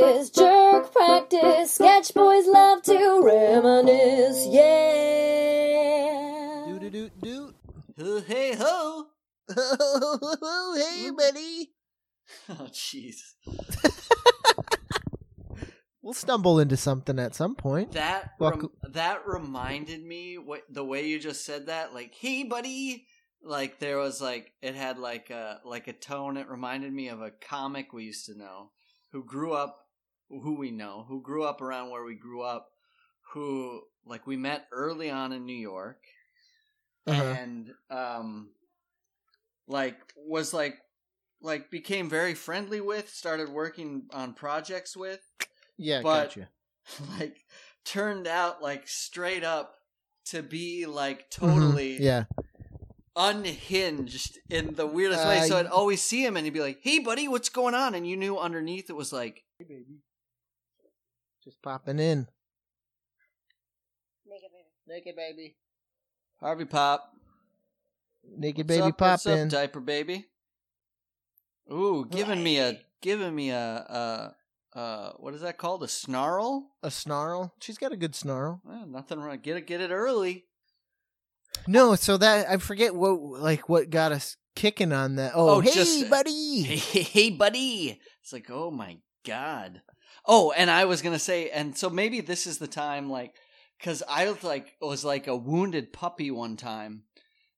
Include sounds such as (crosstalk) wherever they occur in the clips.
practice, jerk practice. Sketch boys love to reminisce, yeah. Do do do do. Uh, hey ho! (laughs) hey, buddy. (laughs) Oh jeez. (laughs) We'll stumble into something at some point. That rem- that reminded me what the way you just said that, like, hey buddy. Like there was like it had like a like a tone. It reminded me of a comic we used to know who grew up who we know, who grew up around where we grew up, who like we met early on in New York Uh-huh. and um like was like like became very friendly with started working on projects with Yeah, but- gotcha. (laughs) like turned out like straight up to be like Mhm, totally Yeah. unhinged in the weirdest way Uh, so i'd always see him and he'd be like hey buddy what's going on and you knew underneath it was like Hey, baby. Just popping in. Naked baby. Naked baby. Harvey pop Naked what's baby up, pop what's up, in. diaper baby ooh giving me a giving me a uh uh what is that called a snarl a snarl. She's got a good snarl. Eh, nothing wrong get it get it early No, so that I forget what like what got us kicking on that. Oh, Oh, hey, just- buddy. hey, (laughs) hey, hey, buddy. It's like, oh my god. Oh, and I was gonna say, and so maybe this is the time, like, because I was like was like a wounded puppy one time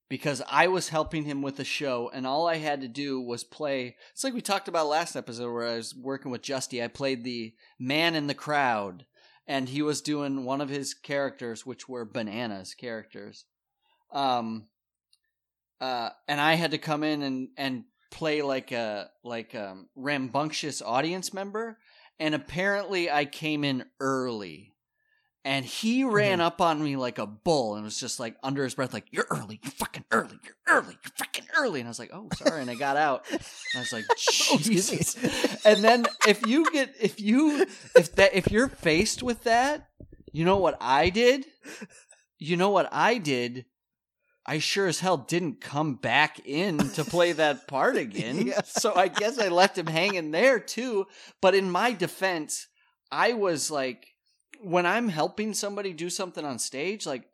because I was helping him with a show, and all I had to do was play. It's like we talked about last episode where I was working with Justy. I played the man in the crowd, and he was doing one of his characters, which were bananas characters. Um, uh, and I had to come in and and play like a like a rambunctious audience member, and apparently I came in early. And he mm-hmm. ran up on me like a bull and was just like under his breath, like, You're early, you're fucking early, you're early, you're fucking early. And I was like, Oh, sorry. And I got out. And I was like. (laughs) Oh, Jesus. and then if you get if you if that if you're faced with that, you know what I did? You know what I did? I sure as hell didn't come back in to play that part again. (laughs) Yeah. So I guess I left him hanging there too. But in my defense, I was like, when I'm helping somebody do something on stage, like,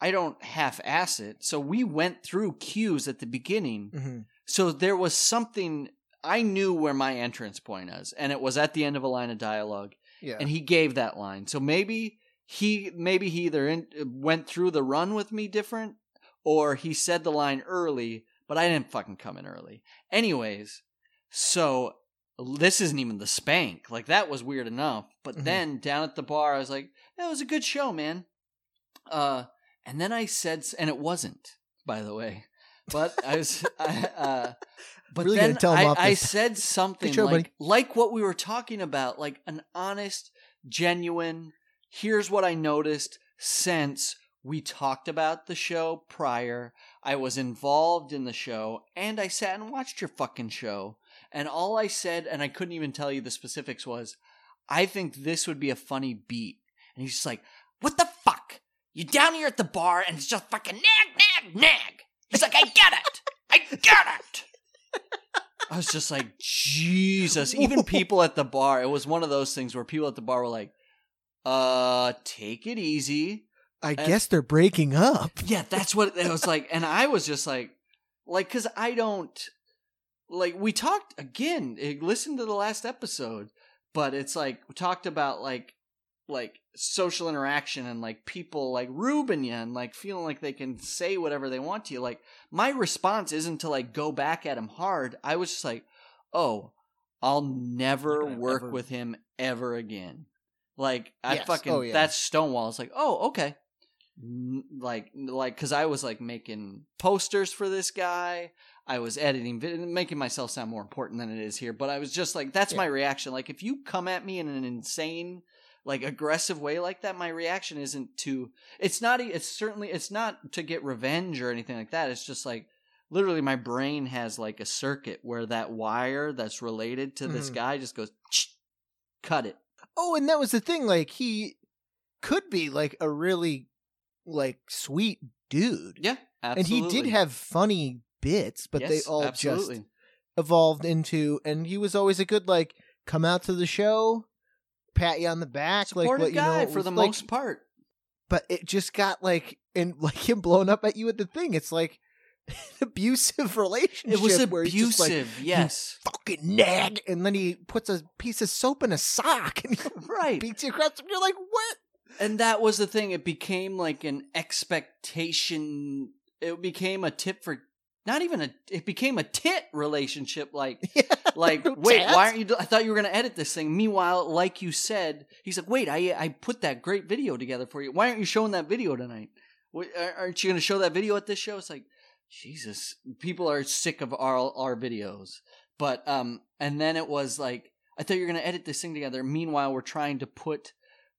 I don't half ass it. So we went through cues at the beginning. Mhm. So there was something, I knew where my entrance point is, and it was at the end of a line of dialogue Yeah. and he gave that line. So maybe he maybe he either in, went through the run with me different or he said the line early, but I didn't fucking come in early. Anyways, so this isn't even the spank. Like that was weird enough. But Mhm. then down at the bar, I was like, "That was a good show, man." Uh, and then I said, s- and it wasn't, by the way. But I was, (laughs) I, uh, but Really then gonna tell 'em I, I said something show, like, buddy. like what we were talking about, like an honest, genuine. Here's what I noticed since we talked about the show prior. I was involved in the show, and I sat and watched your fucking show. And all I said, and I couldn't even tell you the specifics, was, I think this would be a funny beat. And he's just like, what the fuck? You down here at the bar and it's just fucking nag, nag, nag. He's like, I get it. I get it. I was just like, Jesus. Even (laughs) people at the bar, it was one of those things where people at the bar were like, uh, take it easy. I guess they're breaking up. Yeah, that's what it was like. And I was just like, like, cause I don't, like, we talked again, eh, listen to the last episode, but it's like, we talked about like, like social interaction and like people like Ruben you and like feeling like they can say whatever they want to you. Like, my response isn't to like go back at him hard. I was just like, oh, I'll never work ever- with him ever again. Like, I Yes. fucking, Oh, yeah. that's Stonewall. It's like, oh, okay n- like like because I was like making posters for this guy. I was editing, making myself sound more important than it is here. But I was just like, that's Yeah. my reaction. Like if you come at me in an insane, like aggressive way like that, my reaction isn't to. It's not. It's certainly. It's not to get revenge or anything like that. It's just like. Literally, my brain has like a circuit where that wire that's related to this Mhm. guy just goes, cut it. Oh, and that was the thing. Like he could be like a really like sweet dude, Yeah, and he did have funny bits, but they all absolutely. just evolved into. And he was always a good like come out to the show. pat you on the back, like Supportive let you know guy it for the like- most part. But it just got like and (laughs) like him blowing up at you with the thing. It's like an (laughs) abusive relationship. It was just like, abusive. yes, fucking nag, and then he puts a piece of soap in a sock (laughs) and he right. beats you across. And you're like, what? And that was the thing. It became like an expectation. It became a tip for not even a. It became a tit relationship. Like, (laughs) Yeah. like, No wait, tats. (laughs) why aren't you? do- I thought you were going to edit this thing. Meanwhile, like you said, he's like, wait, I I put that great video together for you. Why aren't you showing that video tonight? Wait, aren't you going to show that video at this show? It's like, Jesus, people are sick of our our videos. But um, and then it was like, I thought you were going to edit this thing together. Meanwhile, we're trying to put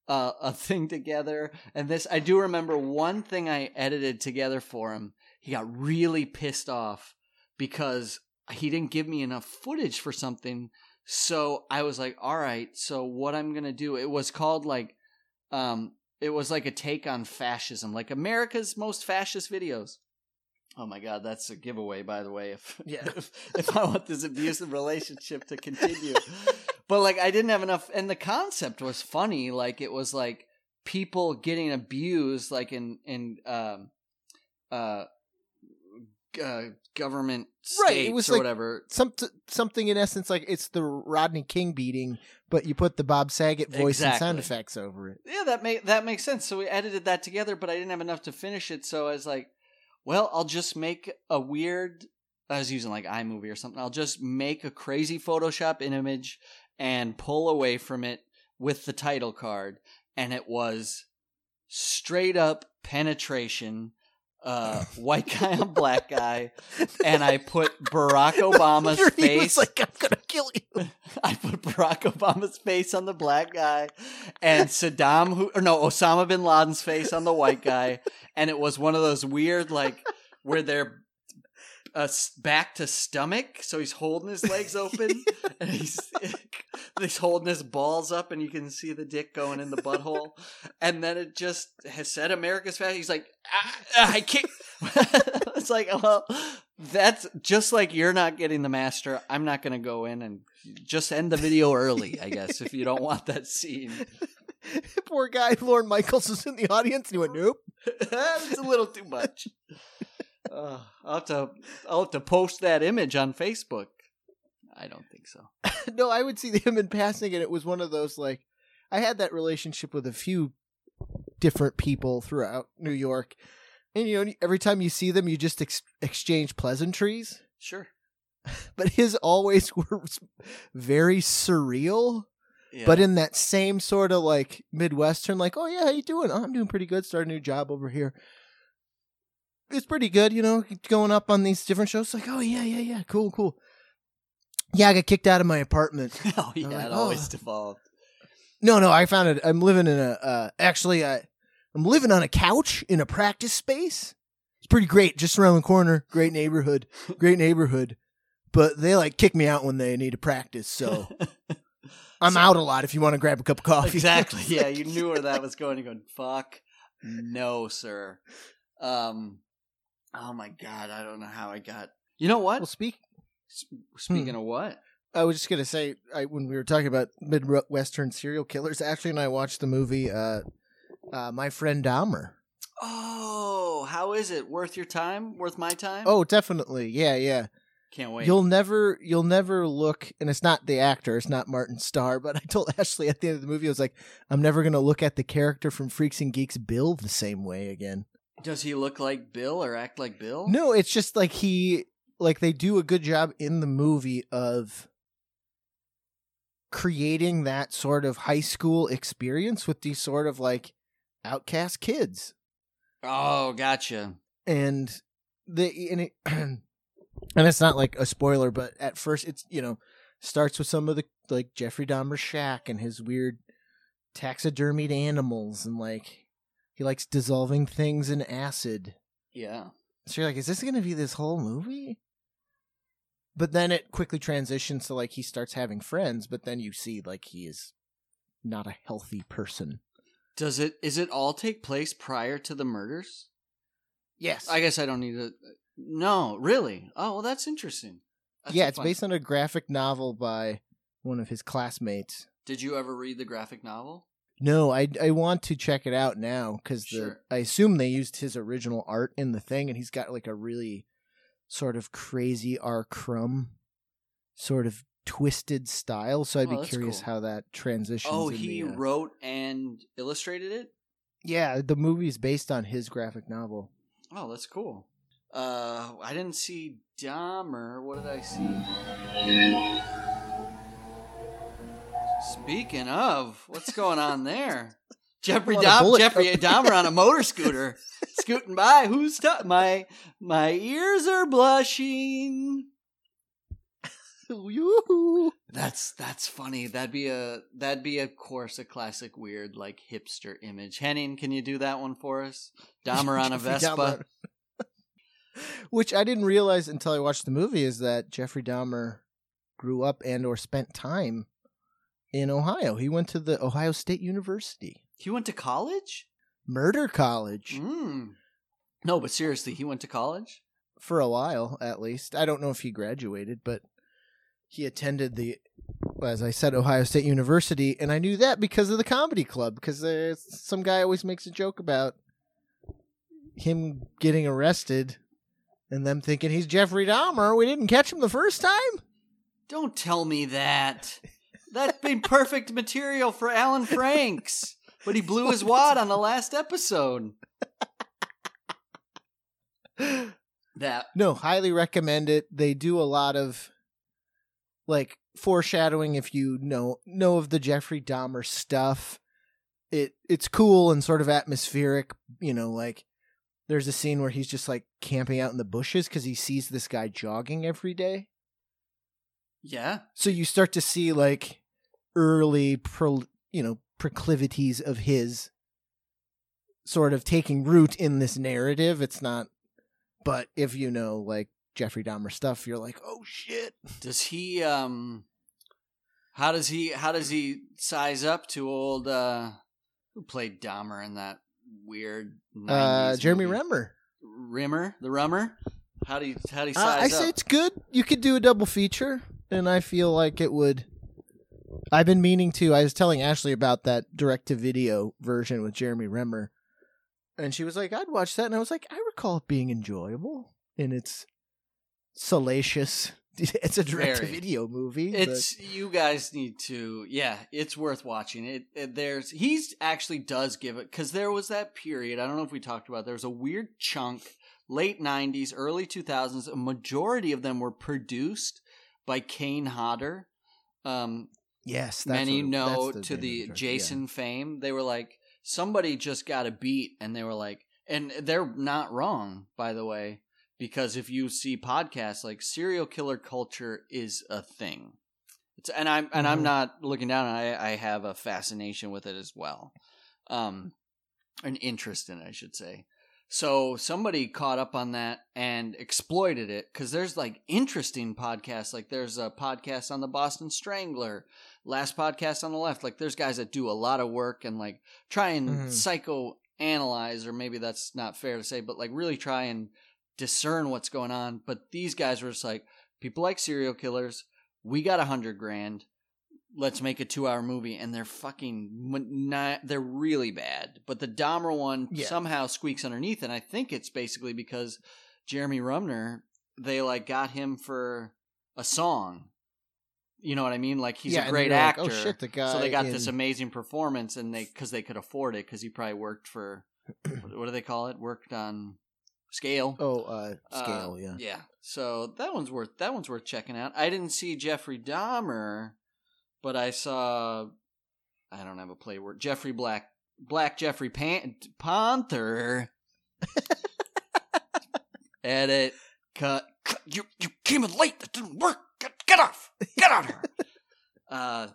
uh, a thing together. And this, I do remember one thing I edited together for him. He got really pissed off because he didn't give me enough footage for something. So I was like, all right, so what I'm going to do, it was called like, um, it was like a take on fascism, like America's most fascist videos. Oh my God, that's a giveaway, by the way. If Yeah. (laughs) if, if I want this abusive relationship to continue, (laughs) but like I didn't have enough, and the concept was funny. Like it was like people getting abused, like in in um, uh, uh government Right, it was or like- whatever. Some something in essence like it's the Rodney King beating, but you put the Bob Saget voice and sound effects over it. Yeah, that make that makes sense. So we edited that together, but I didn't have enough to finish it. So I was like, well, I'll just make a weird. I was using like iMovie or something. I'll just make a crazy Photoshop image and pull away from it with the title card, and it was straight up penetration. Uh, (laughs) white guy on black guy, (laughs) and I put Barack Obama's face. like, I'm gonna kill you. (laughs) I put Barack Obama's face on the black guy and Saddam who or no Osama bin Laden's face on the white guy and it was one of those weird like where they're back to stomach so he's holding his legs (laughs) open and he's (laughs) he's holding his balls up and you can see the dick going in the butthole and then it just has said America's fast he's like "Ah, ah, I can't (laughs) it's like well that's just like you're not getting the master I'm not going to go in and just end the video early, I guess, if you don't want that scene. Poor guy, Lorne Michaels was in the audience and he went, Nope. it's a little too much. Uh, I'll have to I'll have to post that image on Facebook. I don't think so. (laughs) no, I would see him in passing, and it was one of those like I had that relationship with a few different people throughout New York, and you know, every time you see them, you just ex- exchange pleasantries. Sure. (laughs) But his always (laughs) were very surreal, Yeah. but in that same sort of like Midwestern, like, "Oh yeah, how you doing? Oh, I'm doing pretty good. Started a new job over here." It's pretty good, you know, going up on these different shows. Like, oh yeah, yeah, yeah, cool, cool. Yeah, I got kicked out of my apartment. (laughs) oh yeah, like, it oh. always devolved. No, no, I found it. I'm living in a uh, actually I I'm living on a couch in a practice space. It's pretty great, just around the corner. Great neighborhood, (laughs) great neighborhood. But they like kick me out when they need to practice, so (laughs) I'm So- out a lot. If you want to grab a cup of coffee, exactly. Yeah, you knew where that was going. You're going, fuck, no, sir. Um, oh my god, I don't know how I got. You know what? well, speak. S- Speaking of what? I was just gonna say, I, when we were talking about midwestern serial killers, Ashley and I watched the movie uh, uh, "My Friend Dahmer." Oh, how is it? Worth your time? Worth my time? Oh, definitely, yeah, yeah. can't wait. You'll never, you'll never look, and it's not the actor, it's not Martin Starr. But (laughs) I told Ashley at the end of the movie, I was like, I'm never gonna look at the character from Freaks and Geeks, Bill, the same way again. Does he look like Bill or act like Bill? No, it's just like he, like they do a good job in the movie of creating that sort of high school experience with these sort of like outcast kids. Oh, gotcha. and the and it (clears throat) and it's not like a spoiler, but at first it's you know starts with some of the like Jeffrey Dahmer's shack and his weird taxidermied animals and like he likes dissolving things in acid. Yeah. So you're like, is this gonna be this whole movie? But then it quickly transitions to like he starts having friends, but then you see like he is not a healthy person. Does it? Is it all take place prior to the murders? Yes. I guess I don't need to. No, really. Oh, well, that's interesting. That's yeah, it's fun- based on a graphic novel by one of his classmates. Did you ever read the graphic novel? No, I I want to check it out now because Sure. I assume they used his original art in the thing, and he's got like a really sort of crazy R. Crumb sort of twisted style. So I'd Oh, be curious cool. how that transitions. Oh, he the, uh, wrote and illustrated it. yeah, the movie's based on his graphic novel. Oh, that's cool. Uh, I didn't see Dahmer. What did I see? Speaking of, what's going on there? (laughs) Jeffrey On a Dahmer, bullet- Jeffrey Dahmer on a motor scooter, (laughs) scooting by. Who's t- my my ears are blushing. (laughs) That's that's funny. That'd be a that'd be of course a classic weird like hipster image. Henning, can you do that one for us? Dahmer on a Vespa. Which I didn't realize until I watched the movie is that Jeffrey Dahmer grew up and or spent time in Ohio. He went to the Ohio State University, He went to college. Murder College, Mm. No, but seriously, he went to college. for a while at least. I don't know if he graduated, but he attended the as I said Ohio State University and I knew that because of the comedy club because some guy always makes a joke about him getting arrested and them thinking he's Jeffrey Dahmer. We didn't catch him the first time. Don't tell me that. (laughs) That'd been perfect material for Alan Franks, but he blew his wad on the last episode. That No, highly recommend it. They do a lot of like foreshadowing if you know know of the Jeffrey Dahmer stuff. It it's cool and sort of atmospheric, you know, like there's a scene where he's just like camping out in the bushes cuz he sees this guy jogging every day. yeah, So you start to see like early pro, you know, proclivities of his sort of taking root in this narrative. It's not but if you know like Jeffrey Dahmer stuff, you're like, "Oh shit." does he um how does he how does he size up to old uh who played Dahmer in that weird 90s Uh Jeremy movie? Renner. Rimmer, the Rummer? How do you how do you Uh, size I up? say it's good. You could do a double feature and I feel like it would I've been meaning to. I was telling Ashley about that direct to video version with Jeremy Renner. And she was like, I'd watch that. And I was like, I recall it being enjoyable in its salacious. (laughs) It's a direct to video movie. but- It's you guys need to yeah, it's worth watching. It, it there's he's actually does give it cuz there was that period, I don't know if we talked about there was a weird chunk late 90s, early 2000s, a majority of them were produced by Kane Hodder. Um yes, that's many what know that's to the Jason fame. They were like somebody just got a beat and they were like and they're not wrong by the way because if you see podcasts like serial killer culture is a thing. It's and I'm and I'm Mhm. not looking down. I I have a fascination with it as well. Um an interest in it, I should say. So somebody caught up on that and exploited it because there's like interesting podcasts. Like there's a podcast on the Boston Strangler, last podcast on the left. Like there's guys that do a lot of work and like try and Mhm. psychoanalyze, or maybe that's not fair to say, but like really try and discern what's going on. But these guys were just like people like serial killers. We got a hundred grand. Let's make a two-hour movie, and they're fucking not. They're really bad. But the Dahmer one Yeah. somehow squeaks underneath, and I think it's basically because Jeremy Rumner. They like got him for a song. You know what I mean? Like he's Yeah, a great you're like, actor. oh shit, the guy. so they got in- this amazing performance, and they because they could afford it because he probably worked for (clears throat) what, do they call it? Worked on scale. Oh, uh, Uh, scale, yeah. Yeah. So that one's worth that one's worth checking out. I didn't see Jeffrey Dahmer, but I saw I don't have a play word. Jeffrey Black Black Jeffrey Pan- Panther. (laughs) Edit. Cut. cut. You you came in late. That didn't work. Get, get off. Get out of here. (laughs) uh,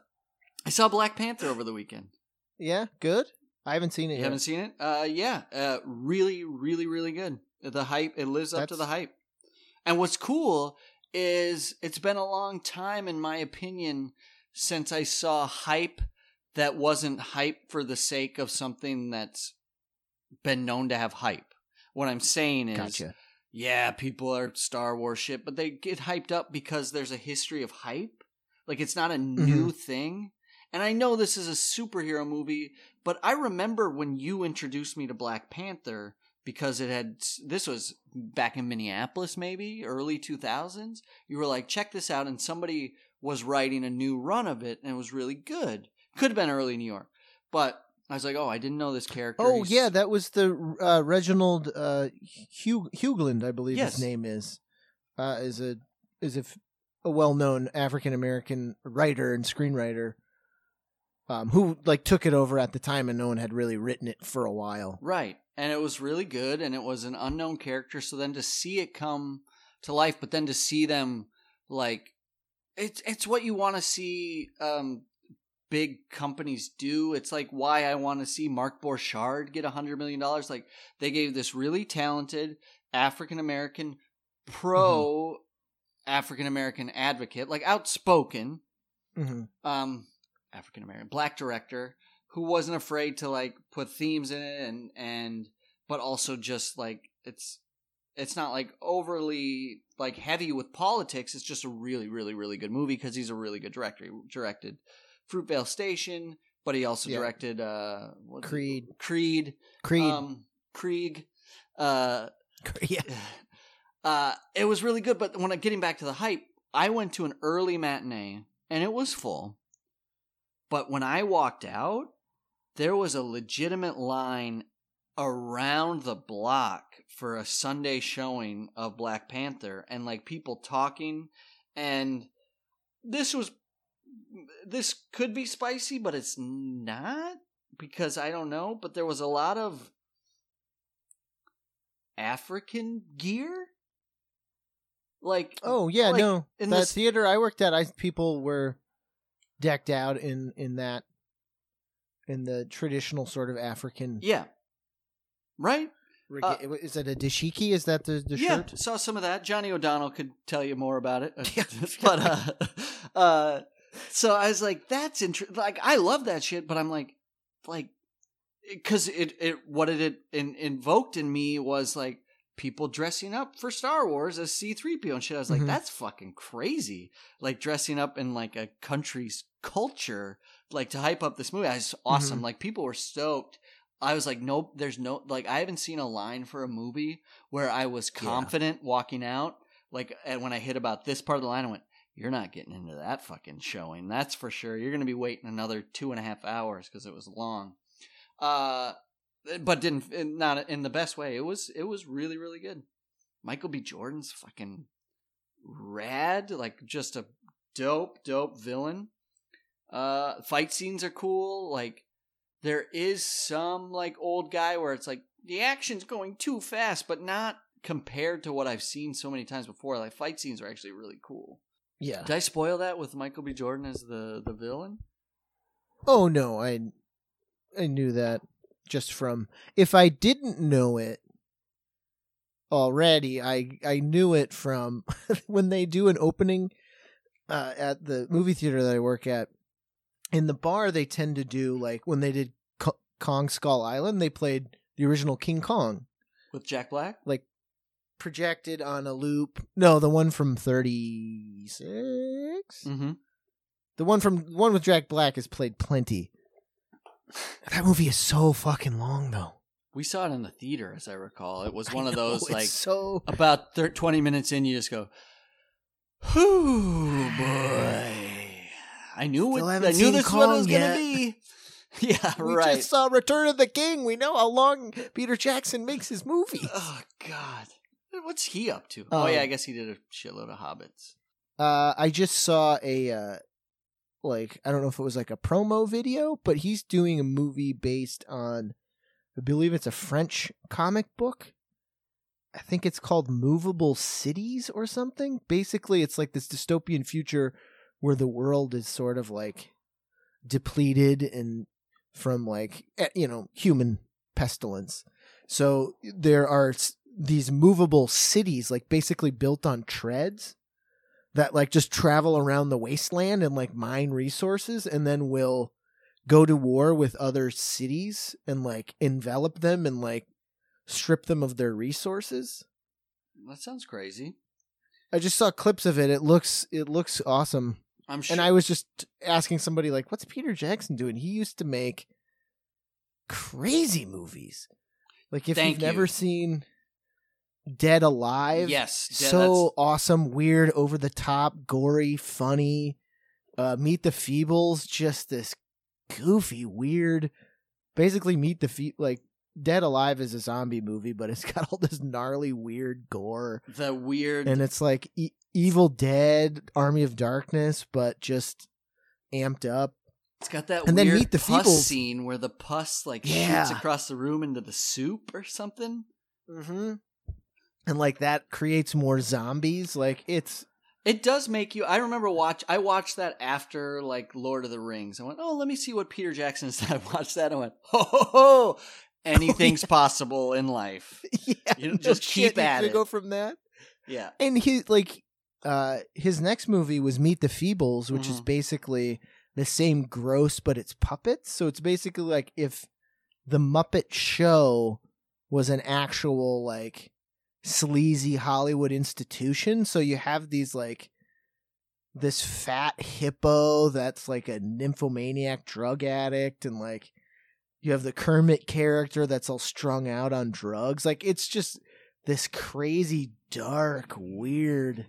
I saw Black Panther over the weekend. Yeah, good. I haven't seen it You yet. haven't seen it? Uh, yeah. Uh, really, really, really good. The hype. It lives up to the hype. And what's cool is it's been a long time, in my opinion, since I saw hype that wasn't hype for the sake of something that's been known to have hype. What I'm saying is, Gotcha. Yeah, people are Star Wars shit, but they get hyped up because there's a history of hype. Like it's not a mm-hmm. new thing. And I know this is a superhero movie, but I remember when you introduced me to Black Panther because it had this was back in Minneapolis maybe early 2000s. You were like, "Check this out." And somebody was writing a new run of it and it was really good. Could have been early New York. But I was like, "Oh, I didn't know this character." Oh He's- yeah, that was the uh, Reginald uh, Hug- Hugland, I believe Yes. his name is. Uh, is a is a, f- a well known African American writer and screenwriter, um, who like took it over at the time, and no one had really written it for a while. Right. And it was really good and it was an unknown character. So then to see it come to life, but then to see them like it's it's what you want to see um big companies do. It's like why I want to see Mark Borchardt get a hundred million dollars. Like they gave this really talented African American pro African American advocate, like outspoken, hmm um African American black director who wasn't afraid to like put themes in it and and but also just like it's it's not like overly like heavy with politics it's just a really really really good movie because he's a really good director he directed fruitvale station but he also Yeah. directed uh what's it- Creed. creed Creed, um krieg uh (laughs) yeah, (sighs) uh, it was really good. But when I, getting back to the hype, I went to an early matinee and it was full. But when I walked out, there was a legitimate line around the block for a Sunday showing of Black Panther and like people talking. And this was, this could be spicy, but it's not because I don't know. But there was a lot of African gear. Like Oh yeah, like, no. in this- theater I worked at, I people were decked out in in that in the traditional sort of African. yeah, right. rega- is it a dashiki? Is that the the yeah, shirt? saw some of that. Johnny O'Donnell could tell you more about it. (laughs) (laughs) But uh, uh, so I was like, that's interesting. Like I love that shit, but I'm like, like, because it it what it in, invoked in me was like people dressing up for Star Wars as C3PO and shit. I was like, Mhm. that's fucking crazy. Like dressing up in like a country's culture, like to hype up this movie. It's awesome. Mhm. Like people were stoked. I was like, nope, there's no, like, I haven't seen a line for a movie where I was Yeah. confident walking out. Like, and when I hit about this part of the line, I went, you're not getting into that fucking showing. That's for sure. You're going to be waiting another two and a half hours because it was long. Uh, but didn't, not in the best way. It was, it was really, really good. Michael B. Jordan's fucking rad. Like, just a dope, dope villain. Uh, fight scenes are cool. Like, there is some like old guy where it's like the action's going too fast, but not compared to what I've seen so many times before. Like fight scenes are actually really cool. Yeah. Did I spoil that with Michael B. Jordan as the the villain? Oh no, I I knew that just from if I didn't know it already, I I knew it from (laughs) when they do an opening uh, at the movie theater that I work at. In the bar, they tend to do like when they did Kong Skull Island, they played the original King Kong, With Jack Black? like projected on a loop. No, the one from thirty six. Mm-hmm. The one from one with Jack Black is played plenty. (sighs) That movie is so fucking long though. We saw it in the theater, as I recall. It was one I of those like so about thir- 20 minutes in, you just go, "Whoo, boy!" I knew it. I knew this one was yet. gonna be. (laughs) Yeah, we right. just saw Return of the King. We know how long Peter Jackson makes his movies. Oh God, what's he up to? oh Um, yeah, I guess he did a shitload of hobbits. Uh, I just saw a uh, like I don't know if it was like a promo video, but he's doing a movie based on, I believe it's a French comic book. I think it's called Movable Cities or something. Basically, it's like this dystopian future where the world is sort of like depleted and from like eh, you know human pestilence. So there are these movable cities, like basically built on treads, that like just travel around the wasteland and like mine resources, and then will go to war with other cities and like envelop them and like strip them of their resources. That sounds crazy. I just saw clips of it. It looks it looks awesome. I'm sure. And I was just asking somebody like, "What's Peter Jackson doing?" He used to make crazy movies. Like if Thank you've never seen Dead Alive, yes, so awesome, weird, over the top, gory, funny. Uh, Meet the Feebles, just this goofy, weird. Basically, Meet the Fe like Dead Alive is a zombie movie, but it's (laughs) got all this gnarly, weird gore, the weird. and it's like e- Evil Dead, Army of Darkness, but just amped up. It's got that And then weird Meet the pus Feebles. scene where the pus like Yeah. shoots across the room into the soup or something. Mm-hmm. And like that creates more zombies. Like it's It does make you. I remember watch. I watched that after like Lord of the Rings. I went, oh, let me see what Peter Jackson (laughs) said. I watched that. and I went, ho ho ho! Anything's possible in life. (laughs) yeah, You just keep you at it. Go from that. Yeah, and he like uh his next movie was meet the feebles which is Mhm. basically the same gross but it's puppets so it's basically like if the muppet show was an actual like sleazy hollywood institution so you have these like this fat hippo that's like a nymphomaniac drug addict and like you have the kermit character that's all strung out on drugs like it's just this crazy dark weird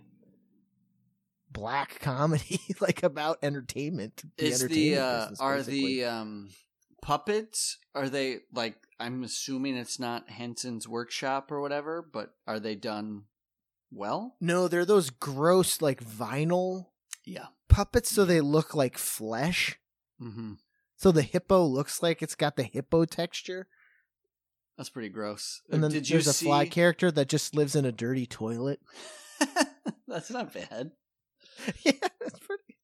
black comedy (laughs) like about entertainment the is the entertainment uh, business, are the um puppets? Are they like? I'm assuming it's not Henson's workshop or whatever, but are they done well? no they're those gross like vinyl Yeah. puppets so they look like flesh Mm-hmm. so the hippo looks like it's got the hippo texture That's pretty gross. and then Did you there's a see? fly character that just lives in a dirty toilet (laughs) (laughs) That's not bad. yeah that's pretty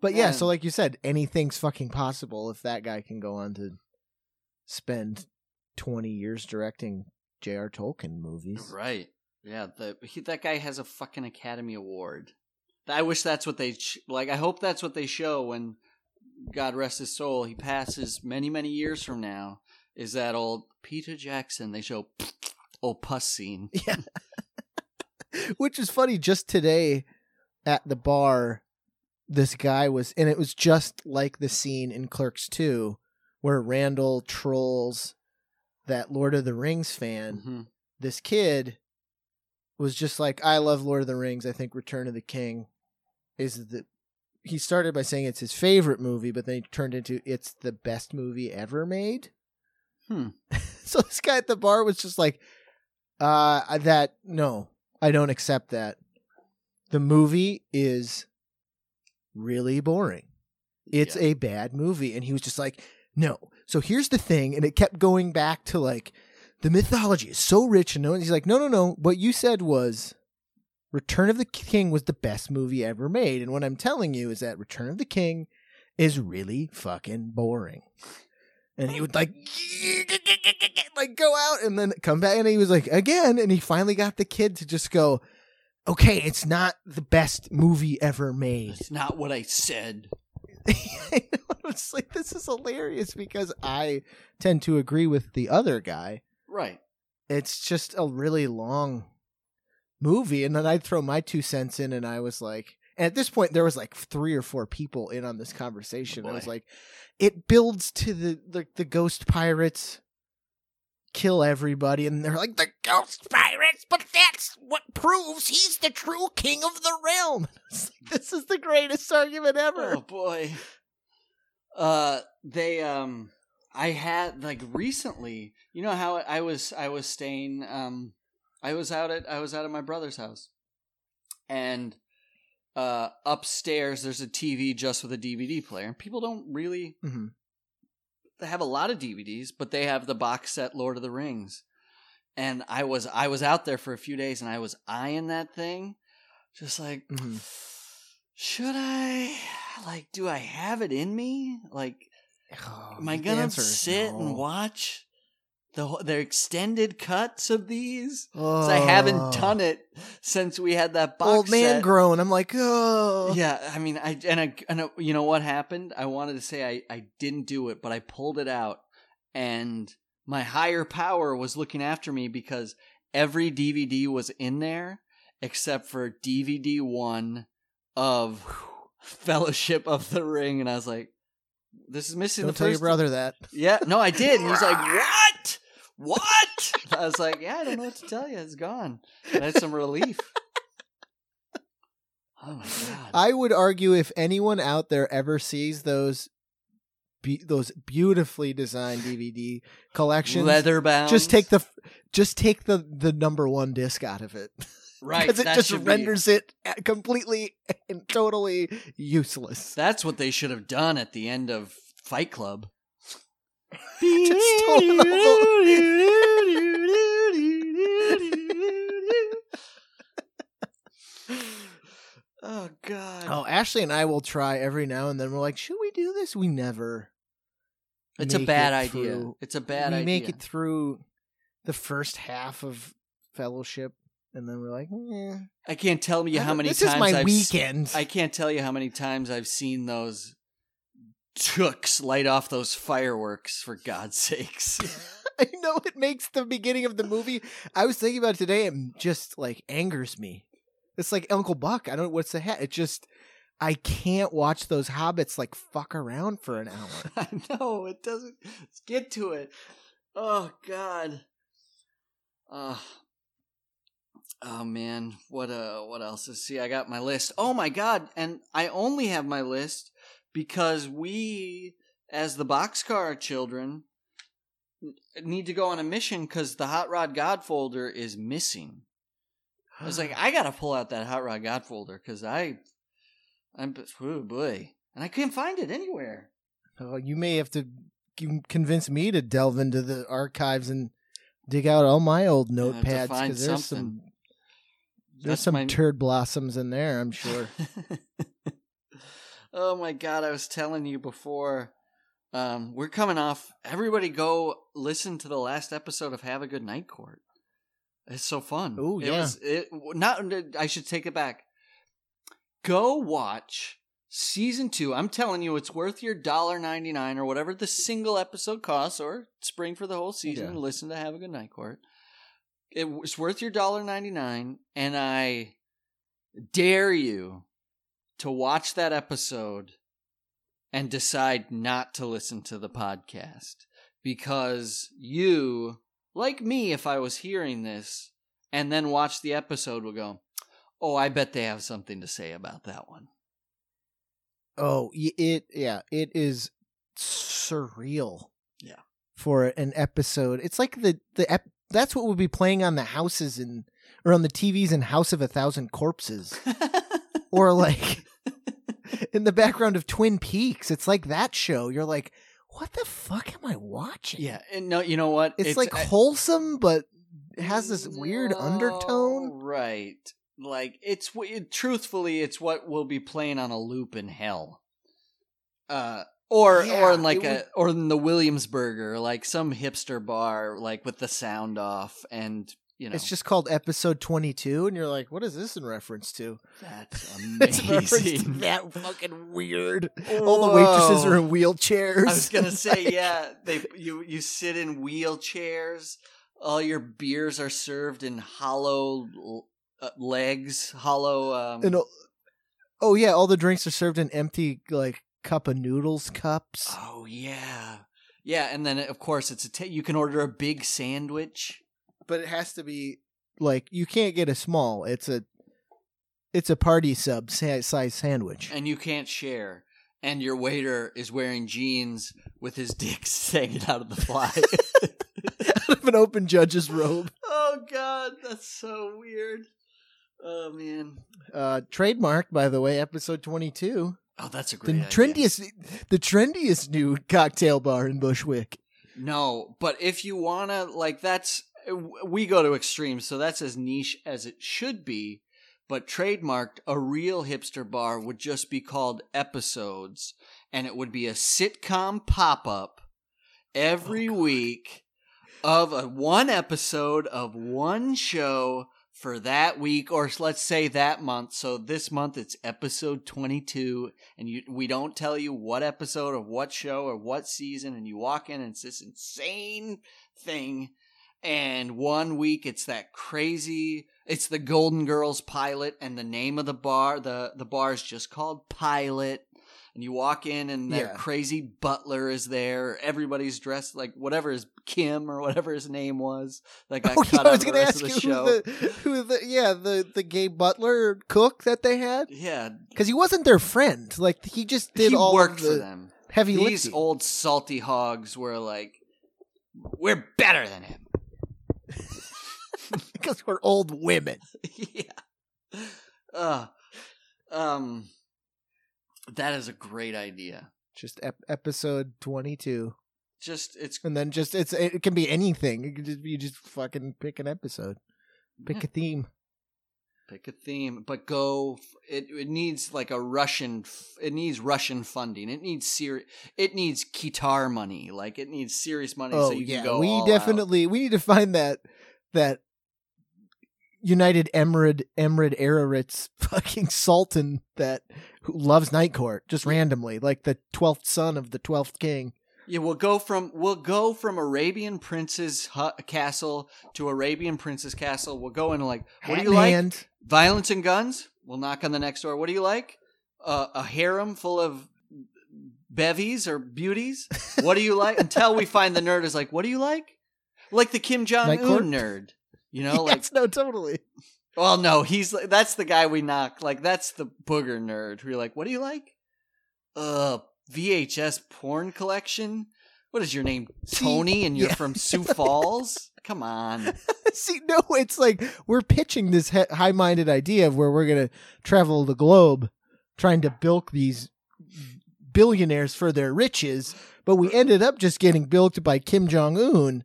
but yeah so like you said anything's fucking possible if that guy can go on to spend 20 years directing J.R. Tolkien movies Right. Yeah. The he, that guy has a fucking Academy Award. I wish that's what they like. I hope that's what they show when God rest his soul. He passes many many years from now. Is that old Peter Jackson? They show (sniffs) old pus scene. (laughs) Yeah. Which is funny. Just today at the bar, this guy was, and it was just like the scene in Clerks 2 where Randall trolls that Lord of the Rings fan. Mhm. This kid was just like, I love Lord of the Rings. I think Return of the King is the. He started by saying it's his favorite movie, but then he turned into it's the best movie ever made. Hmm. (laughs) so this guy at the bar was just like, uh, that, no, I don't accept that. The movie is really boring. It's Yeah. a bad movie. And he was just like, no. So here's the thing. And it kept going back to like, the mythology is so rich. And no, he's like, no, no, no. What you said was Return of the King was the best movie ever made. And what I'm telling you is that Return of the King is really fucking boring. And he would like, (laughs) like go out and then come back. And he was like, again. And he finally got the kid to just go, okay, it's not the best movie ever made. It's not what I said. (laughs) I. It's like, this is hilarious because I tend to agree with the other guy. Right. It's just a really long movie. And then I'd throw my two cents in and I was like, and at this point, there was like three or four people in on this conversation. I was like, it builds to the, the the ghost pirates kill everybody, and they're like the ghost pirates, but that's what proves he's the true king of the realm. (laughs) Like, this is the greatest argument ever. Oh boy. Uh they um I had like recently, you know how I was I was staying um I was out at I was out at my brother's house. And uh upstairs there's a TV just with a DVD player. And people don't really Mhm. They have a lot of DVDs, but they have the box set Lord of the Rings. And I was I was out there for a few days and I was eyeing that thing just like Mhm. should I like do I have it in me? Like Oh, am I gonna sit no. and watch the their extended cuts of these? Oh. I haven't oh. done it since we had that box Old man set. grown. I'm like, oh. Yeah, I mean, I and I and I, you know what happened? I wanted to say I I didn't do it, but I pulled it out, and my higher power was looking after me because every DVD was in there except for DVD one, of (laughs) Fellowship of the Ring, and I was like, "This is missing Don't the tell your brother that. Yeah, no, I did. And he was like, (laughs) "What? What?" (laughs) I was like, "Yeah, I don't know what to tell you. It's gone." That's some relief. (laughs) Oh my god! I would argue if anyone out there ever sees those be- those beautifully designed DVD collections, Leather bound. just take the just take the the number one disc out of it (laughs) right. because it just should be- renders it completely and totally useless. That's what they should have done at the end of Fight Club. Just (laughs) stolen oh God! Oh, Ashley and I will try every now and then. We're like, should we do this? We never. it's a bad it idea. through- It's a bad we idea. We make it through the first half of Fellowship, and then we're like, eh. I can't tell you how many this times is my I've s- weekend. I can't tell you how many times I've seen those tooks light off those fireworks. For God's sakes! (laughs) I know it makes the beginning of the movie. I was thinking about it today. It just like angers me. It's like Uncle Buck. I don't know what's the hat. It just I can't watch those hobbits like fuck around for an hour. (laughs) I know it doesn't. Let's get to it. Oh God. Oh. Oh man, what uh what else is see I got my list. Oh my god, and I only have my list because we as the boxcar children need to go on a mission cuz the Hot Rod God folder is missing. I was like (sighs) I got to pull out that Hot Rod God folder cuz I I'm oh boy. And I couldn't find it anywhere. Oh, you may have to convince me to delve into the archives and dig out all my old notepads because there's something. some there's That's some my- turd blossoms in there. I'm sure. (laughs) oh my god, I was telling you before. Um, we're coming off. Everybody go listen to the last episode of Have a Good Night Court. It's so fun. It yeah. was- it, not. I should take it back. Go watch season two. I'm telling you, it's worth your dollar ninety nine or whatever the single episode costs, or spring for the whole season. Yeah. And listen to Have a Good Night Court. It was worth your dollar ninety nine, and I dare you to watch that episode and decide not to listen to the podcast because you, like me, if I was hearing this and then watch the episode, will go, "Oh, I bet they have something to say about that one." Oh, it yeah, it is surreal. Yeah. For an episode, it's like the the ep- that's what would be playing on the houses and, or on the TVs in House of a Thousand Corpses, (laughs) or like (laughs) in the background of Twin Peaks. It's like that show. You're like, what the fuck am I watching? yeah, and no, you know what? it's, like I- wholesome, but it has this weird No, undertone. right? Like it's it, truthfully, it's what will be playing on a loop in hell, uh, or Yeah, or in like a would- or in the Williamsburger, like some hipster bar, like with the sound off, and you know It's just called episode 22, and you're like, what is this in reference to? that's (laughs) It's in to amazing. that fucking weird. All the waitresses are in wheelchairs. I was gonna (laughs) say, yeah, they you you sit in wheelchairs. All your beers are served in hollow uh, legs, hollow. Um, And, oh- oh yeah, all the drinks are served in empty like cup of noodles cups. Oh yeah, yeah, and then of course it's a ta- you can order a big sandwich. But it has to be like you can't get a small. It's a it's a party sub size sandwich. and you can't share. And your waiter is wearing jeans with his dick (laughs) hanging out of the fly. (laughs) Out of an open judge's robe. oh god, that's so weird. Oh man. Uh trademarked by the way, episode 22. Oh, that's a The great idea. trendiest the trendiest new cocktail bar in Bushwick. No, but if you wanna like that's we go to extremes, so that's as niche as it should be. But trademarked, a real hipster bar would just be called episodes, and it would be a sitcom pop up every oh, week of a one episode of one show for that week or let's say that month so this month it's episode 22 and you we don't tell you what episode of what show or what season and you walk in and it's this insane thing and one week it's that crazy it's the golden girls pilot and the name of the bar the the bar is just called pilot. And you walk in and their Yeah. crazy butler is there. Everybody's dressed like whatever his kim or whatever his name was that got (laughs) Oh, cut yeah, I was the rest ask of you the who the who the yeah the the gay butler cook that they had? Yeah. Because he wasn't their friend. Like he just did he all worked the for them. heavy these lifting. old salty hogs were like we're better than him (laughs) because we're old women. (laughs) yeah. Uh, um, that is a great idea. Just ep- episode twenty two, Just it's and then just it's it can be anything. It could just you just fucking pick an episode, pick yeah, a theme. pick a theme, but go. It it needs like a Russian. It needs Russian funding. It needs serious. It needs guitar money. Like it needs serious money. Oh so you yeah, can go. we all out. definitely we need to find that that United Emirate Emirate Arabites (laughs) fucking sultan that who loves Night Court just randomly, like the twelfth son of the twelfth king. Yeah, we'll go from we'll go from Arabian Prince's castle to Arabian Prince's castle. We'll go into like, what do you like? hand. Violence and guns. We'll knock on the next door. What do you like? Uh, a harem full of bevies or beauties. (laughs) What do you like? Until we find the nerd is like, what do you like? Like the Kim Jong Un nerd. You (laughs) know, like yes, no, totally. well, no, he's that's the guy we knock. Like that's the booger nerd who you're like, what do you like? Uh, VHS porn collection. What is your name, (laughs) See, Tony? And you're yeah. from (laughs) Sioux Falls. Come on. See, no, it's like we're pitching this he- high-minded idea of where we're gonna travel the globe, trying to bilk these billionaires for their riches, but we ended up just getting bilked by Kim Jong Un,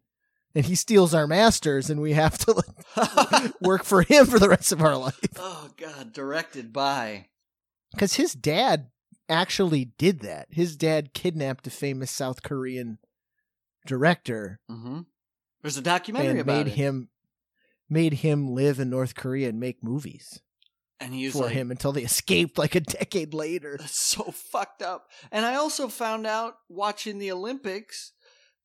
and he steals our masters, and we have to like, (laughs) work for him for the rest of our life. (laughs) oh God, directed by. Because his dad actually did that. His dad kidnapped a famous South Korean director hmm There's a documentary and about made it. him made him live in North Korea and make movies. and he for like, him until they (laughs) escaped like a decade later. That's so fucked up. And I also found out watching the Olympics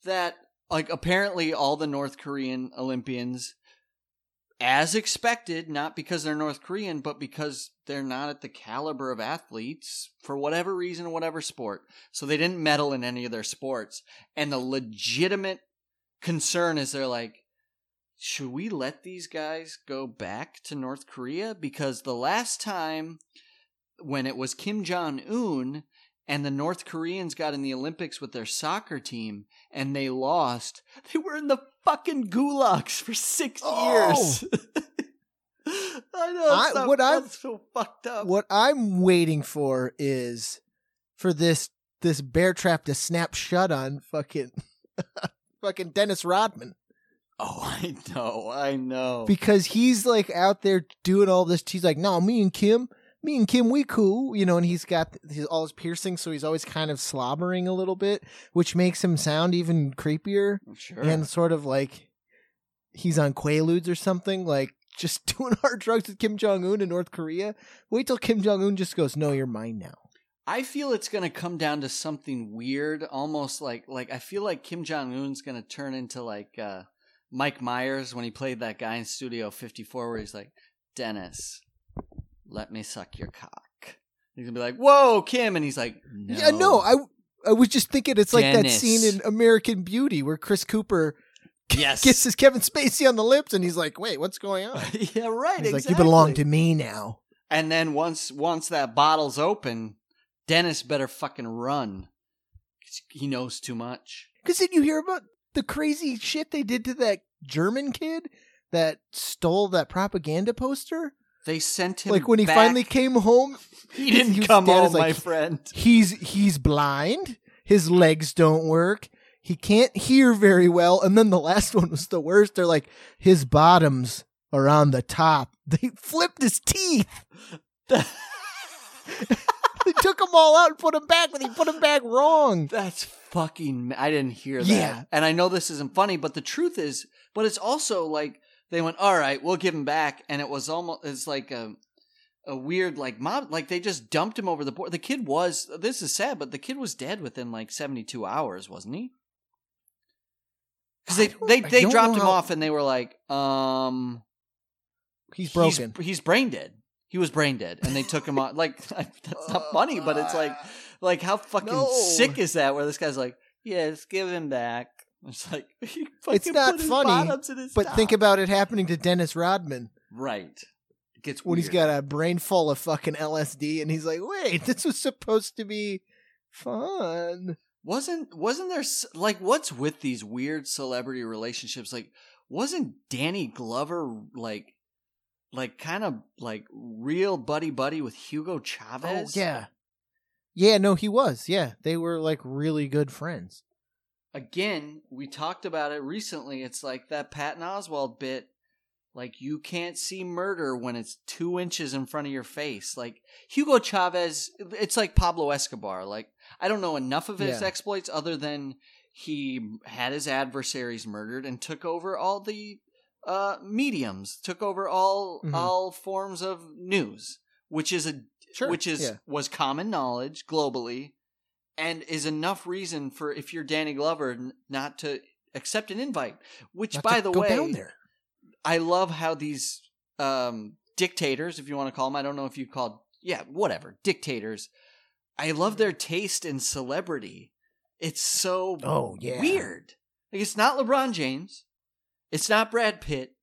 that like apparently all the North Korean Olympians as expected, not because they're North Korean, but because they're not at the caliber of athletes for whatever reason, whatever sport. So they didn't medal in any of their sports. And the legitimate concern is they're like, should we let these guys go back to North Korea? Because the last time when it was Kim Jong Un and the North Koreans got in the Olympics with their soccer team and they lost, (laughs) they were in the fucking gulags for six Oh. years. (laughs) I know. I- not- what I'm- so fucked up. What I'm waiting for is for this this bear trap to snap shut on fucking (laughs) fucking Dennis Rodman Oh, I know. I know. because he's like out there doing all this. He's like, no, me and Kim, me and Kim, we cool, you know. And he's got his, all his piercings, so he's always kind of slobbering a little bit, which makes him sound even creepier. sure. and sort of like he's on Quaaludes or something, like just (laughs) doing hard drugs with Kim Jong Un in North Korea. Wait till Kim Jong Un just goes, "No, you're mine now." I feel it's going to come down to something weird, almost like like I feel like Kim Jong Un's going to turn into like uh, Mike Myers when he played that guy in Studio 54, where he's like, "Dennis, let me suck your cock." He's gonna be like, "Whoa, Kim," and he's like, uh, "No, Yeah, no, I I was just thinking it's like that scene in American Beauty where Chris Cooper yes, (laughs) kisses Kevin Spacey on the lips, and he's like, "Wait, what's going on?" (laughs) yeah, right." He's exactly. like, "You belong to me now." And then once once that bottle's open, Dennis better fucking run. He knows too much. Because did you hear about the crazy shit they did to that German kid that stole that propaganda poster? They sent him like when he back. finally came home, (laughs) He didn't his come home, like, my friend. he's he's blind his legs don't work he can't hear very well and then the last (laughs) one was the worst they're like his bottoms are on the top (laughs) they flipped his teeth they took them all out and put them back but they put them back wrong That's fucking. I didn't hear that. Yeah. And I know this isn't funny, but the truth is, but it's also like they went, all right, we'll give him back. And it was almost, it's like a, a weird, like mob, like they just dumped him over the board. The kid was, this is sad, but the kid was dead within like 72 hours, wasn't he? because they they they dropped him how- off and they were like, um, He's broken. He's, brain dead. He was brain dead, and they took him on. Like (laughs) that's not funny, but it's like, like how fucking No. sick is that? Where this guy's like, just give him back. (laughs) It's like (laughs) he fucking not funny, bottoms in his but think about it happening to Dennis Rodman right. It gets when he's got a brain full of fucking LSD, and he's like, "Wait, (laughs) this was supposed to be fun." wasn't wasn't there like what's with these weird celebrity relationships? Like, wasn't Danny Glover like, like kind of like real buddy buddy with Hugo Oh Chavez? yeah, yeah. No, he was. Yeah, they were like really good friends. Again, we talked about it recently. It's like that Patton Oswalt bit. Like you can't see murder when it's two inches in front of your face. Like Hugo Chavez, it's like Pablo Escobar. Like I don't know enough of his Yeah. exploits other than he had his adversaries murdered and took over all the uh, mediums, took over all Mhm. all forms of news, which is a Sure, which is yeah. was common knowledge globally and is enough reason for if you're Danny Glover n- not to accept an invite. Which, Not by the go way, down there. I love how these um, dictators, if you want to call them, I don't know if you called, yeah, whatever, dictators. I love their taste in celebrity. It's so Oh yeah, weird. Like it's not LeBron James, it's not Brad Pitt,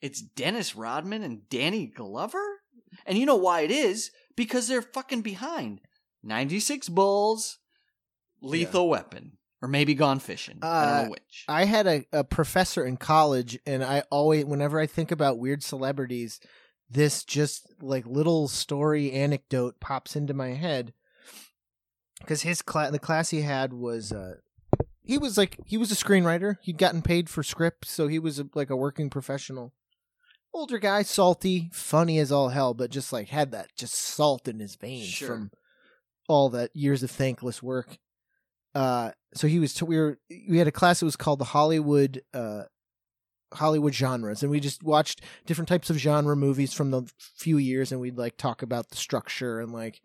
it's Dennis Rodman and Danny Glover. And you know why it is? Because they're fucking behind. 96 Bulls, Lethal Weapon, or maybe Gone Fishing. I don't Uh, know which. I had a, a professor in college, and I always, whenever I think about weird celebrities, this just like little story anecdote pops into my head. Because his class, the class he had was, uh, he was like he was a screenwriter. He'd gotten paid for scripts, so he was a, like a working professional. Older guy, salty, funny as all hell, but just like had that just salt in his veins Sure. from all that years of thankless work. Uh, so he was. we were. We had a class that was called the Hollywood. Uh, Hollywood genres, and we just watched different types of genre movies from the few years, and we'd like talk about the structure and like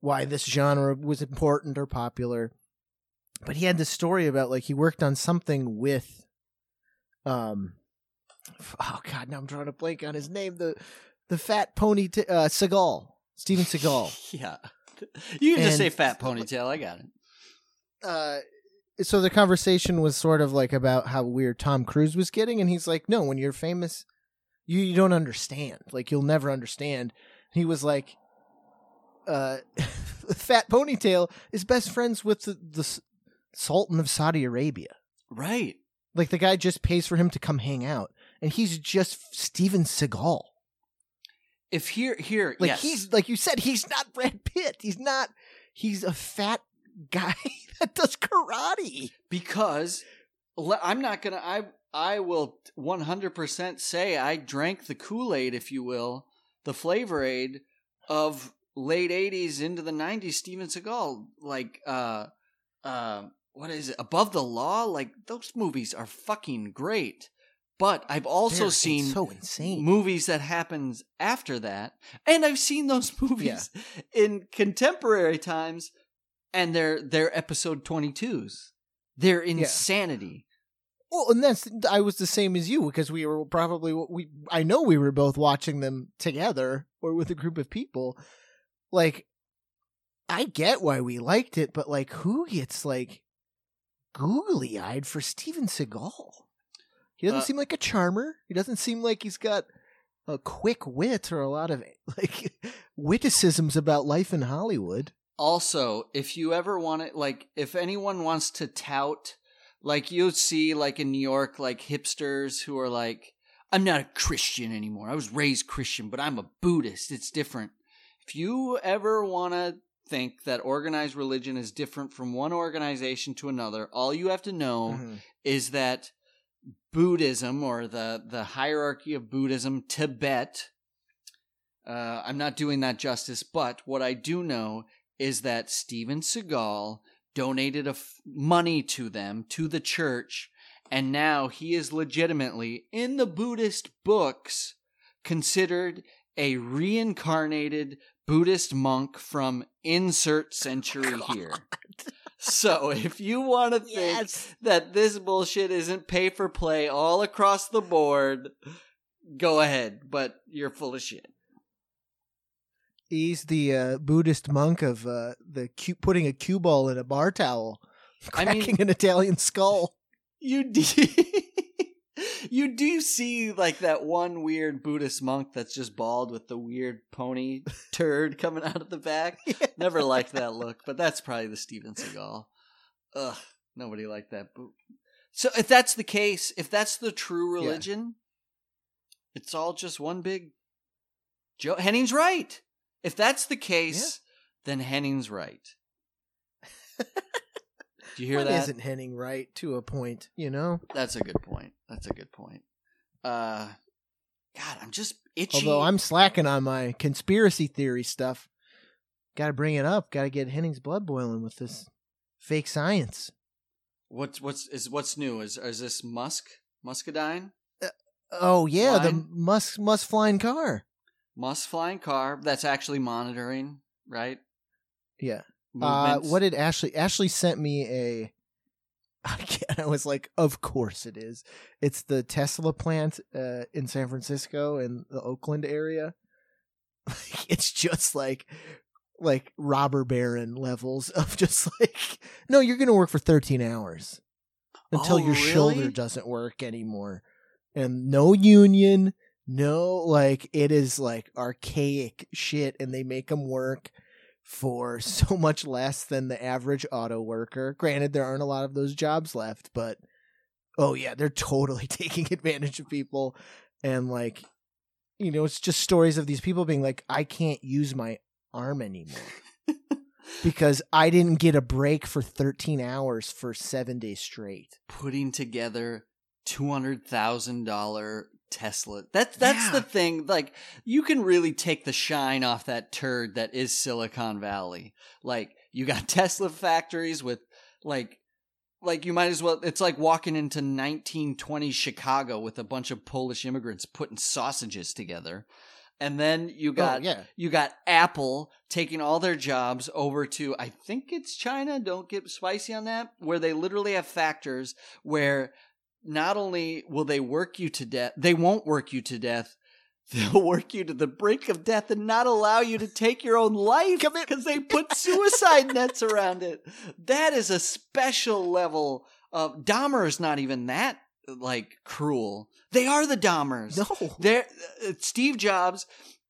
why this genre was important or popular. But he had this story about like he worked on something with, um, oh god, now I'm drawing a blank on his name. The the fat pony t- uh, Seagal, Steven Seagal. (laughs) yeah. You can just say fat ponytail. I got it. Uh so the conversation was sort of like about how weird Tom Cruise was getting and he's like no when you're famous you, you don't understand. Like you'll never understand. He was like uh (laughs) fat ponytail is best friends with the, the sultan of Saudi Arabia. Right. like the guy just pays for him to come hang out and he's just Steven Seagal. If here, here, like yes. he's like you said he's not Brad Pitt. He's not he's a fat guy (laughs) that does karate because I'm not gonna. I I will 100 percent say I drank the Kool Aid, if you will, the flavor aid of late 80s into the 90s. Steven Seagal, like uh, uh, what is it? Above the Law, like those movies are fucking great. But I've also They're seen so insane movies that happens after that and i've seen those (laughs) movies in contemporary times and they're they're episode 22s they're insanity Well, and that's I was the same as you because we were probably we I know we were both watching them together or with a group of people. Like, I get why we liked it, but like, who gets like googly eyed for Steven Seagal? He doesn't Uh, seem like a charmer. He doesn't seem like he's got a quick wit or a lot of (laughs) like witticisms about life in Hollywood. Also if you ever want it like if anyone wants to tout like you'll see like in new york like hipsters who are like i'm not a christian anymore i was raised christian but i'm a buddhist it's different if you ever want to think that organized religion is different from one organization to another all you have to know Mhm. is that Buddhism or the the hierarchy of Buddhism, Tibet. Uh, I'm not doing that justice, but what I do know is that Steven Seagal donated a f- money to them to the church, and now he is legitimately in the Buddhist books considered a reincarnated Buddhist monk from insert century (laughs) here. So if you want to think Yes. that this bullshit isn't pay for play all across the board, go ahead, but you're full of shit. He's the uh, Buddhist monk of uh, the cu- putting a cue ball in a bar towel, (laughs) I cracking mean- an Italian skull. You do, (laughs) you do see like that one weird Buddhist monk that's just bald with the weird pony (laughs) turd coming out of the back. Never liked that look, but that's probably the Steven Seagal. Ugh, nobody liked that. So if that's the case, if that's the true Yeah. religion, it's all just one big. Joe Henning's right. If that's the case, then Henning's right. Do you (laughs) hear that? isn't Henning right to a point? You know. That's a good point. That's a good point. Uh, God, I'm just itchy. Although I'm slacking on my conspiracy theory stuff. Got to bring it up. Got to get Henning's blood boiling with this fake science. what's what's is what's new? Is is this Musk Muscadine Oh yeah, the Musk Musk flying car. Musk flying car that's actually monitoring right? Yeah. Uh, what did Ashley? Ashley sent me a. (laughs) I was like, of course it is. It's the Tesla plant uh, in San Francisco in the Oakland area. (laughs) it's just like, like robber baron levels of (laughs) just like, no, you're gonna work for 13 hours until Oh, your shoulder doesn't work anymore, and no union, no like it is like archaic shit, and they make them work for (laughs) so much less than the average auto worker. Granted, there aren't a lot of those jobs left, but oh yeah, they're (laughs) totally taking advantage of people. And like, you know, it's just stories of these people being like, I can't use my arm anymore (laughs) because I didn't get a break for 13 hours for seven days straight. putting together two hundred thousand dollar Tesla. That's that's Yeah. the thing. Like you can really take the shine off that turd that is Silicon Valley. Like you got (laughs) Tesla factories with like like you might as well it's like walking into 1920 Chicago with a bunch of Polish immigrants putting sausages together. And then you oh, got oh, yeah. you got Apple taking all their jobs over to I think it's China, don't get spicy on that, where they literally have factors where not only will they work you to death, they won't work you to death. (laughs) They'll work you to the brink of death and not allow you to take your own life because they put suicide nets around it. That is a special level of Dahmer is not even that like cruel. They are the Dahmers. No. Uh, Steve Jobs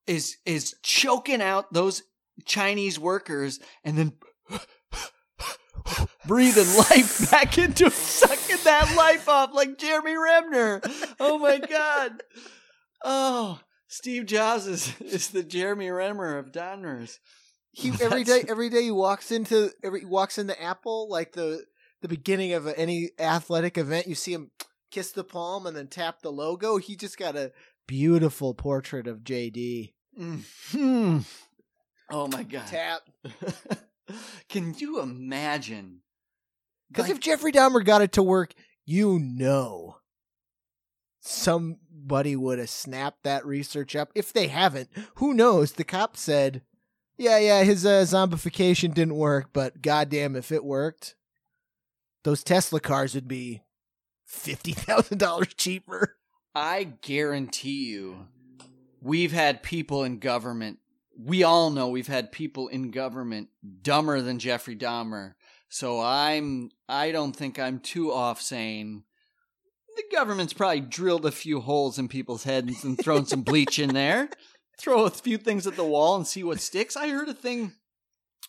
is is choking out those Chinese workers and then breathing (laughs) life back into sucking that life off like Jeremy Remner. Oh my god! Oh, Steve Jobs is is the Jeremy Remner of Donners. He every day every day he walks into every he walks into Apple like the the beginning of any athletic event. You see him kiss the palm and then tap the logo. He just got a beautiful portrait of JD. Hmm. Oh my god! Tap. (laughs) Can you imagine? Because Like- if Jeffrey Dahmer got it to work, you know, somebody would have snapped that research up. If they haven't, who knows? The cop said, "Yeah, yeah, his uh, zombification didn't work, but goddamn, if it worked, those Tesla cars would be fifty thousand dollars (laughs) cheaper." I guarantee you, we've had people in government. We all know we've had people in government dumber than Jeffrey Dahmer. So I'm, I don't think I'm too off saying the government's probably drilled a few holes in people's heads and thrown some bleach in there. (laughs) Throw a few things at the wall and see what sticks. I heard a thing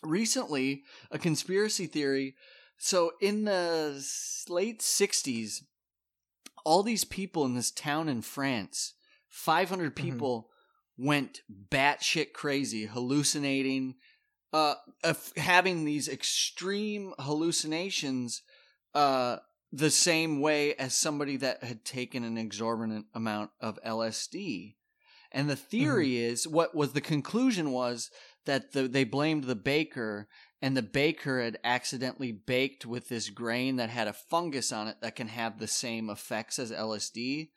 recently, a conspiracy theory. So in the late 60s, all these people in this town in France, 500 mm-hmm. people went batshit crazy, hallucinating, uh, of having these extreme hallucinations, uh, the same way as somebody that had taken an exorbitant amount of LSD. And the theory is what was the conclusion was that the, they blamed the baker and the baker had accidentally baked with this grain that had a fungus on it that can have the same effects as LSD.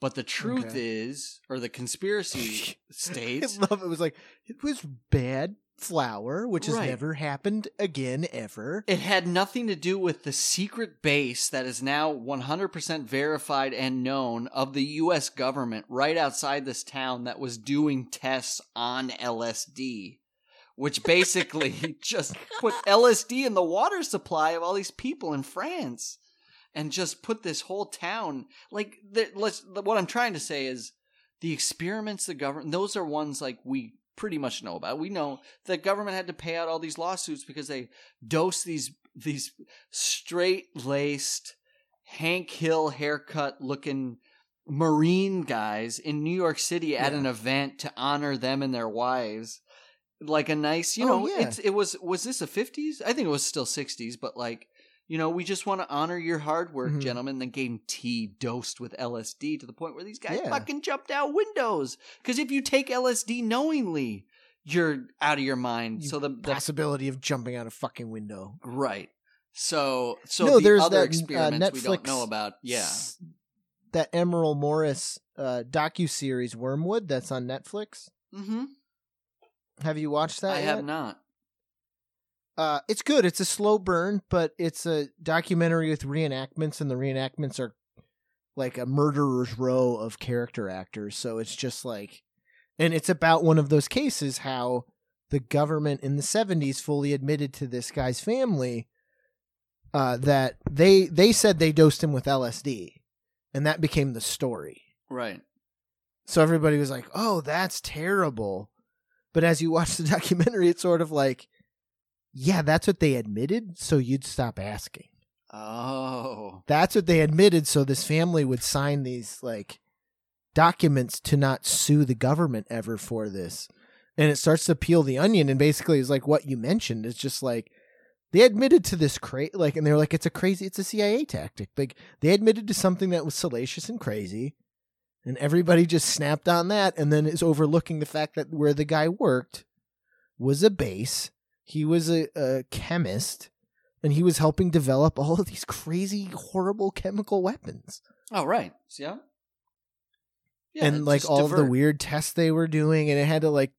But the truth Okay. is, or the conspiracy (laughs) states, I love it was like it was bad, flower, which has Right. never happened again ever. It had nothing to do with the secret base that is now 100% verified and known of the US government right outside this town that was doing tests on LSD, which basically (laughs) just put LSD in the water supply of all these people in France and just put this whole town like the, let's what I'm trying to say is the experiments the government those are ones like we pretty much know about. We know the government had to pay out all these lawsuits because they dose these these straight laced Hank Hill haircut looking Marine guys in New York City at Yeah. an event to honor them and their wives. Like a nice, you Oh, know, yeah. it's it was was this a 50s? I think it was still 60s, but like you know, we just want to honor your hard work, Mhm. gentlemen. Then gave 'em tea dosed with LSD to the point where these guys Yeah. fucking jumped out windows. Because if you take LSD knowingly, you're out of your mind. You so the, the Possibility of jumping out a fucking window. right. So so No, the there's other that, uh, experiments we don't know about. Yeah. s- That Errol Morris uh, docu series Wormwood that's on Netflix. Mm-hmm. Have you watched that? I yet? have not. Uh, it's good. It's a slow burn, but it's a documentary with reenactments, and the reenactments are like a murderer's row of character actors. So it's just like, and it's about one of those cases how the government in the '70s fully admitted to this guy's family uh, that they they said they dosed him with LSD, and that became the story. Right. So everybody was like, "Oh, that's terrible." But as you watch the (laughs) documentary, it's sort of like, "Yeah, that's what they admitted, so you'd stop asking." Oh. That's what they admitted, so this family would sign these like documents to not sue the government ever for this. And it starts to peel the onion, and basically, it's like what you mentioned. It's just like they admitted to this crazy, like, and they were like, "It's a crazy, it's a CIA tactic." Like they admitted to something that was salacious and crazy, and everybody just snapped on that, and then is overlooking the fact that where the guy worked was a base. He was a, a chemist, and he was helping develop all of these crazy, horrible chemical weapons, Oh, right. Yeah. Yeah, and like all of the weird tests they were doing, and it had to like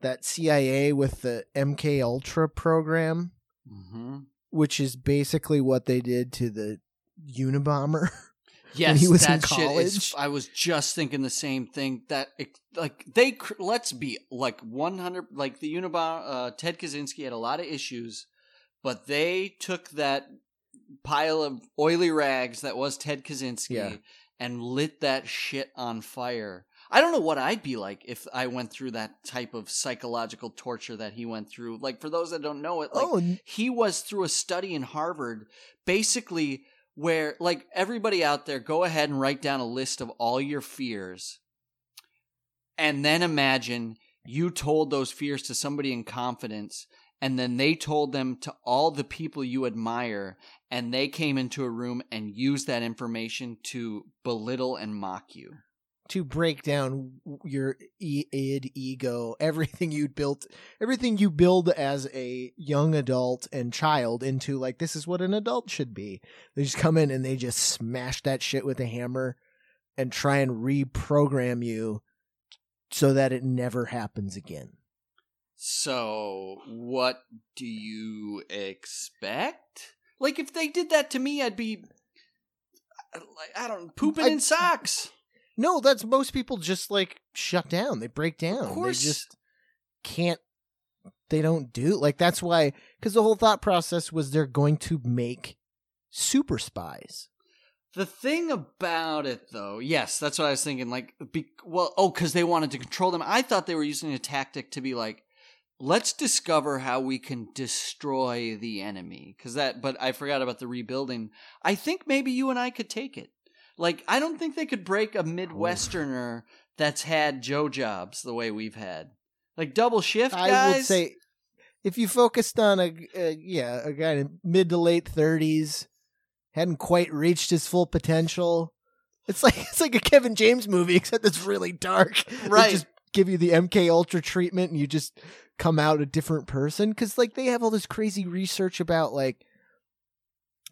that CIA with the MK Ultra program, Mhm. which is basically what they did to the Unabomber. (laughs) Yes, he was in that shit is. I was just thinking the same thing. That it, like they let's be like one hundred. Like the Unabomber, uh, Ted Kaczynski had a lot of issues, but they took that pile of oily rags that was Ted Kaczynski Yeah. and lit that shit on fire. I don't know what I'd be like if I went through that type of psychological torture that he went through. Like for those that don't know it, like oh, he was through a study in Harvard, basically where like everybody out there, go ahead and write down a list of all your fears, and then imagine you told those fears to somebody in confidence, and then they told them to all the people you admire, and they came into a room and used that information to belittle and mock you. To break down your e- id ego everything you built everything you build as a young adult and child into like this is what an adult should be they just come in and they just smash that shit with a hammer and try and reprogram you so that it never happens again So, what do you expect? Like, if they did that to me, I'd be, like, I don't pooping I- in socks. No that's most people just like shut down they break down Of course. they just can't they don't do like that's why because the whole thought process was they're going to make super spies The thing about it, though, yes, that's what I was thinking. Like, be, well, oh, because they wanted to control them. I thought they were using a tactic to be like, let's discover how we can destroy the enemy. Because that, but I forgot about the rebuilding. I think maybe you and I could take it. Like, I don't think they could break a Midwesterner that's had Joe jobs the way we've had. Like double shift, guys. I would say if you focused on a, a yeah a guy in mid to late thirties, hadn't quite reached his full potential. It's like (laughs) it's like a Kevin James movie, except it's really dark. They Right. just give you the MK Ultra treatment, and you just come out a different person. Because like they have all this crazy research about like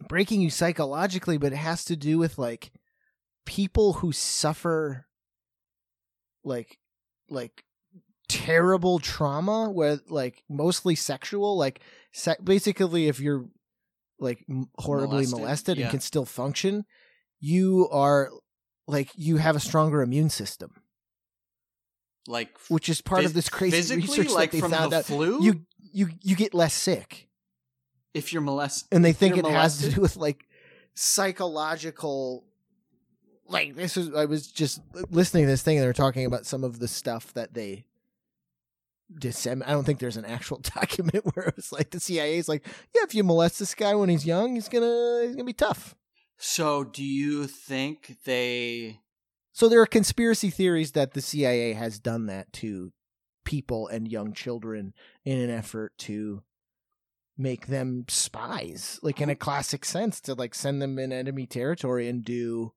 breaking you psychologically, but it has to do with like people who suffer like like terrible trauma where like mostly sexual like se- basically if you're like horribly Molested, molested, yeah. and can still function you are like you have a stronger immune system Like which is part phys- of this crazy physically, research like that they from found the out flu. you you you get less sick if you're molested, and they think it you're has to do with like psychological like this is i was just listening to this thing and they're talking about some of the stuff that they disseminate i don't think there's an actual (laughs) document where it was like the cia is like yeah if you molest this guy when he's young he's gonna he's gonna be tough So, do you think they? so there are conspiracy theories that the cia has done that to people and young children in an effort to make them spies like in a oh. classic sense to like send them in enemy territory and do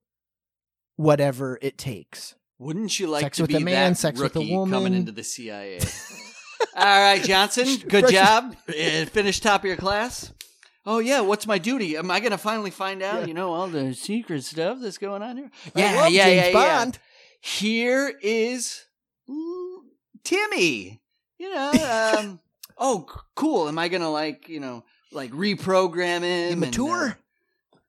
whatever it takes Wouldn't you like Sex to with be a man, that sex with a rookie woman. coming into the CIA? (laughs) All right, Johnson. Good job. Uh, Finish top of your class. Oh yeah, what's my duty? Am I gonna finally find out? Yeah. You know all the secret stuff that's going on here. Yeah, yeah, James yeah, yeah. Here is mm, Timmy. You know. Um, (laughs) oh, cool. Am I gonna like you know like reprogram him? and, Immature?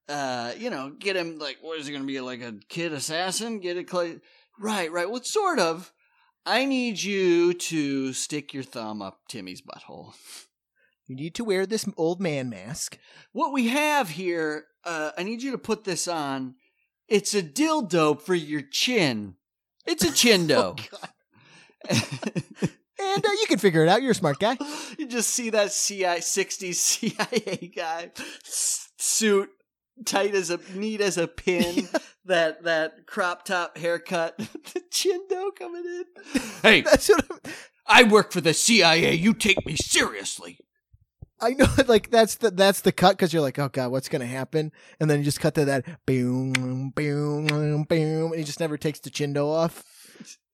Uh, you know, get him like what is he gonna be like a kid assassin? Get it cla right, right. Well, sort of. I need you to stick your thumb up Timmy's butthole. You need to wear this old man mask. What we have here, uh, I need you to put this on. It's a dildo for your chin. It's a chindo. (laughs) And uh, you can figure it out. You're a smart guy. (laughs) you just see that CI 60s CIA guy suit tight as a neat as a pin (laughs) that that crop top haircut (laughs) the chindo coming in hey (laughs) That's what I'm, I work for the CIA you take me seriously I know. Like that's the that's the cut because you're like, oh god, what's gonna happen? And then you just cut to that boom, boom, boom, and he just never takes the chindo off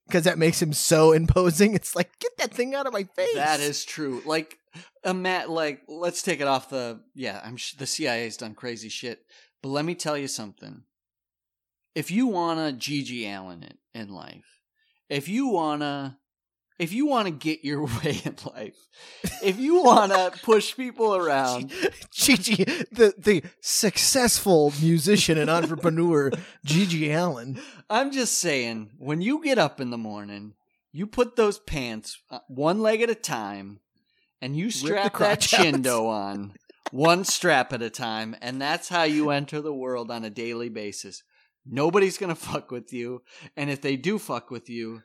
because that makes him so imposing. It's like, get that thing out of my face. that is true like (laughs) a mat like let's take it off the yeah I'm sh- the CIA's done crazy shit but let me tell you something if you wanna GG Allin it in life if you wanna if you want to get your (laughs) way in life, if you want to push people around, (laughs) GG, the the successful musician and entrepreneur, GG Allin. I'm just saying, when you get up in the morning, you put those pants uh, one leg at a time, and you strap that chindo on one strap at a time, and that's how you enter the world on a daily basis. Nobody's gonna fuck with you, and if they do fuck with you,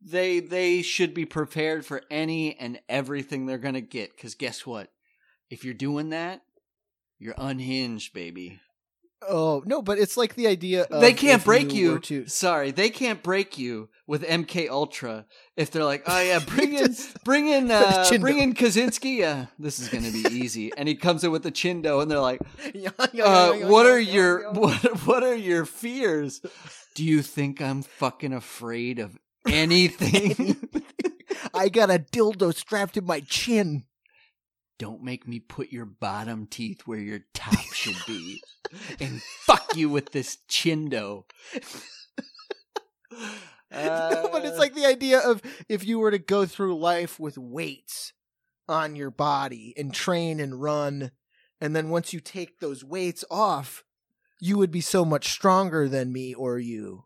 they they should be prepared for any and everything they're gonna get. Because guess what? If you're doing that, you're unhinged, baby. Oh no, but it's like the idea. Of they can't break you. you. to- Sorry, they can't break you with MK Ultra if they're like, oh yeah, (laughs) bring in, bring in, (laughs) uh, bring in Kaczynski. Yeah, this is gonna be easy. and he comes in with the chindo, and they're like, uh, what are your what what are your fears? Do you think I'm fucking afraid of anything? (laughs) I got a dildo strapped to my chin. Don't make me put your bottom teeth where your top should be, and fuck you with this chindo. (laughs) but it's Uh, like the idea of if you were to go through life with weights on your body and train and run, and then once you take those weights off, you would be so much stronger than me or you.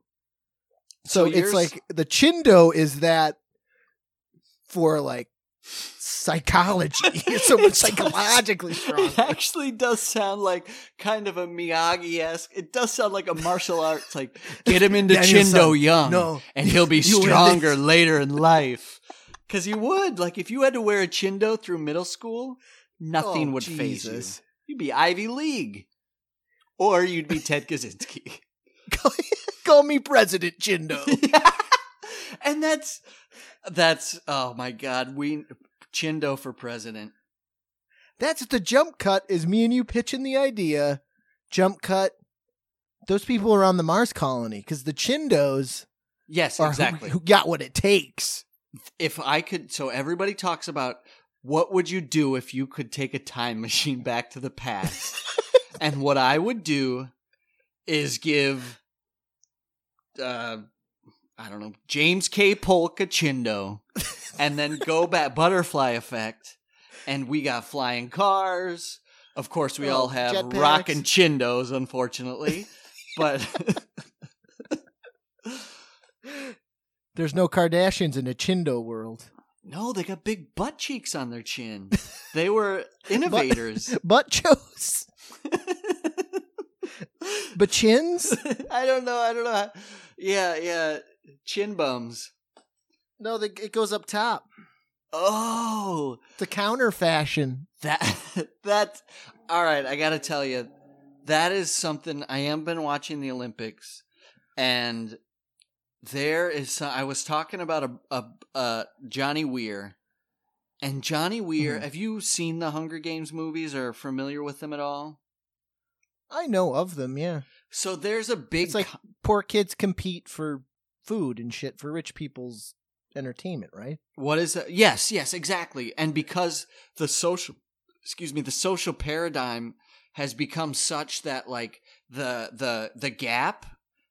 So, So it's yours- like the chindo is that for like psychology. (laughs) You're so It does- psychologically It actually does sound like kind of a Miyagi esque. It does sound like a martial arts. Like get him into Chindo young, no, and he'll be (laughs) stronger later in life. Because you would like if you had to wear a Chindo through middle school, nothing Oh, would phase you. You'd be Ivy League, or you'd be Ted Kaczynski. (laughs) Call me President Chindo. and that's that's oh my god, we Chindo for president. That's the jump cut. Is me and you pitching the idea? Jump cut. Those people are on the Mars colony because the Chindos Yes, are who- exactly. who, got what it takes. if I could, so everybody talks about what would you do if you could take a time machine (laughs) back to the past, (laughs) and what I would do is give, uh, I don't know, James K. Polka Chindo, and then go (laughs) back butterfly effect, and we got flying cars. Of course, we Oh, all have jetpacks. rockin' chindos, unfortunately, but (laughs) There's no Kardashians in the Chindo world. no, they got big butt cheeks on their chin. They were (laughs) innovators. Butt chose. But chins? I don't know. I don't know. Yeah, yeah, chin bums. No, the, it goes up top. Oh, It's a counter fashion. That (laughs) that all right, I got to tell you that is something I am been watching the Olympics and there is some, I was talking about a, a, a Johnny Weir and Johnny Weir, Mhm. have you seen the Hunger Games movies or familiar with them at all? I know of them, yeah. So there's a big It's like poor kids compete for food and shit for rich people's entertainment, right? What is that? Yes, yes, exactly. And because the social, excuse me, the social paradigm has become such that like the the the gap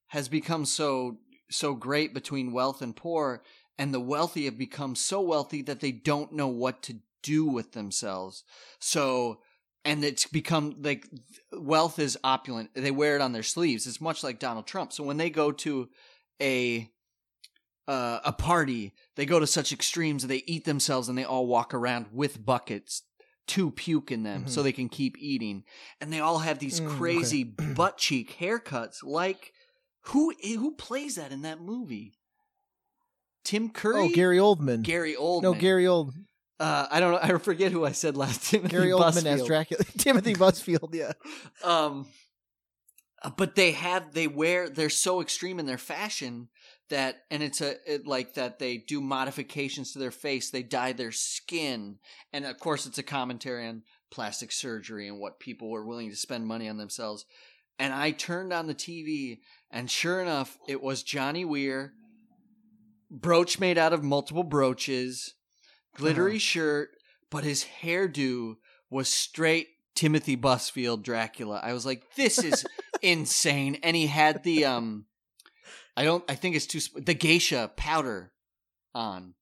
has become so so great between wealth and poor, and the wealthy have become so wealthy that they don't know what to do with themselves. So. And it's become like wealth is opulent. They wear it on their sleeves. It's much like Donald Trump. So when they go to a uh, a party, they go to such extremes that they eat themselves and they all walk around with buckets to puke in them so Mhm. they can keep eating. And they all have these Mm, okay. crazy (clears throat) butt cheek haircuts. Like who who plays that in that movie? Tim Curry? Oh, Gary Oldman. Gary Oldman. No, Gary Old Uh, I don't know. (laughs) I forget who I said last. (laughs) Timothy Gary Oldman as Dracula. (laughs) Timothy Busfield, yeah. Um, but they have they wear they're so extreme in their fashion that and it's a it, like that they do modifications to their face. They dye their skin, and of course it's a commentary on plastic surgery and what people were willing to spend money on themselves. And I turned on the TV, and sure enough, it was Johnny Weir, brooch made out of multiple brooches, glittery Uh-huh. shirt, but his hairdo was straight Timothy Busfield Dracula. I was like, this is insane. And he had the (laughs) um, I don't, I think it's too sp- the geisha powder on,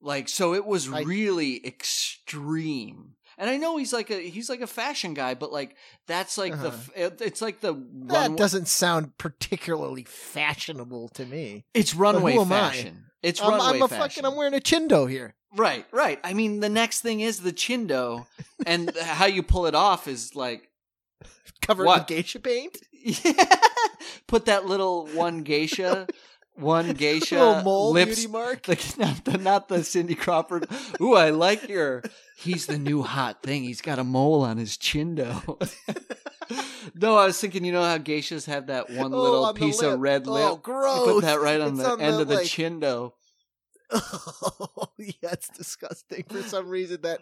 like so. It was I- really extreme. And I know he's like a he's like a fashion guy, but like that's like the Uh-huh. f it, it's like the That run, doesn't sound particularly fashionable to me. it's runway am I? fashion. It's I'm, runway I'm a fashion. fucking. I'm wearing a chindo here. Right, right. I mean, the next thing is the chindo, and how you pull it off is like, Covered What? with geisha paint. (laughs) yeah, put that little one geisha, one (laughs) geisha Little mole lips, beauty mark. like (laughs) not the not the Cindy Crawford. Ooh, I like your. He's the new hot thing. He's got a mole on his chindo. no, I was thinking, you know how geishas have that one Oh, little on piece of red oh, lip. Oh, gross. You put that right on It's the on end the, of the like- chindo. Oh, (laughs) yeah, it's disgusting. For some reason, that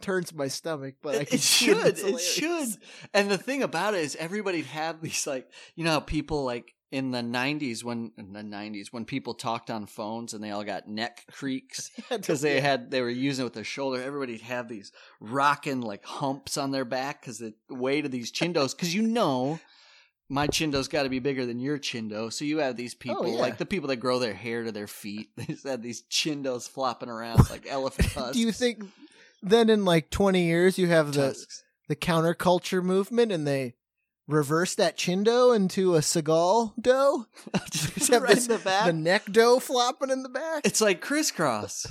turns my stomach. But I It, can it should. it's It should. And the thing about it is, everybody'd have these like, you know, how people like in the '90s when in the '90s when people talked on phones and they all got neck creaks (laughs) because they had they were using it with their shoulder. Everybody'd have these rocking like humps on their back because the weight of these chindos. Because you know. My chindo's got to be bigger than your chindo, so you have these oh, people, yeah. like the people that grow their hair to their feet. (laughs) They just have these chindos flopping around like (laughs) elephant tusks. Do you think then in like 20 years you have the tusks. the counterculture movement and they reverse that chindo into a Seagal dough? (laughs) Just have right this- in the back. The neck dough flopping in the back. It's like crisscross.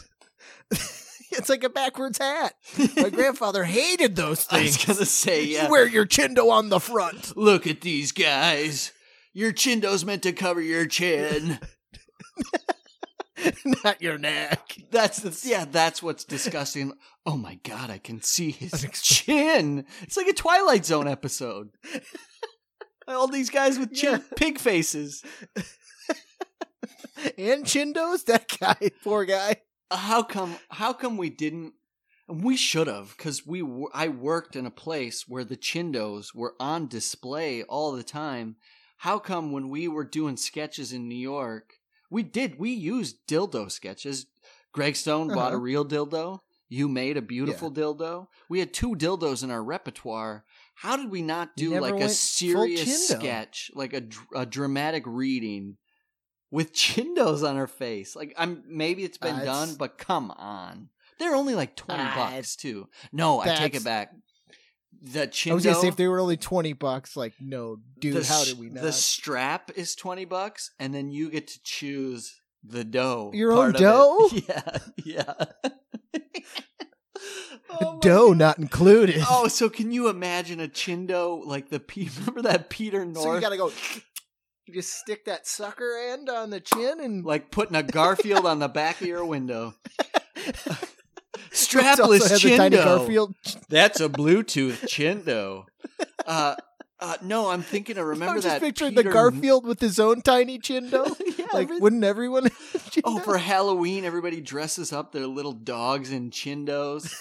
It's like a backwards hat. (laughs) My grandfather hated those things. I was gonna say, You wear your chindo on the front. Look at these guys. Your chindo's meant to cover your chin. (laughs) Not your neck. That's the yeah. That's what's disgusting. Oh my god, I can see his chin. It's like a Twilight Zone episode. (laughs) All these guys with chin, pig faces. And chindos? That guy, poor guy. How come? How come we didn't? and We should have, because we. I worked in a place where the chindos were on display all the time. How come when we were doing sketches in New York, we did we used dildo sketches? Greg Stone bought a Uh-huh. real dildo. You made a beautiful dildo. We had two dildos in our repertoire. How did we not do like a serious sketch, like a, a dramatic reading with chindos on her face. Like I'm maybe it's been Uh, done, it's- but come on. They're only like 20 Ah, bucks too. No, I take it back. The chindo I was gonna say if they were only twenty bucks, like no, dude, the, how did we not? The strap is 20 bucks and then you get to choose the dough. Your own of it. dough? (laughs) Yeah. Yeah. (laughs) Oh Dough God. not included. Oh, so can you imagine a chindo like the P- (laughs) remember that Peter North so you gotta go. You just stick that sucker end on the chin and like putting a Garfield on the back of your window. (laughs) Strapless chindo. That's a (laughs) Bluetooth chindo. Uh, uh, no, I'm thinking of remember I'm just that picturing Peter the Garfield with his own tiny chindo. (laughs) yeah, like, wouldn't everyone? oh, for Halloween, everybody dresses up their little dogs in chindos.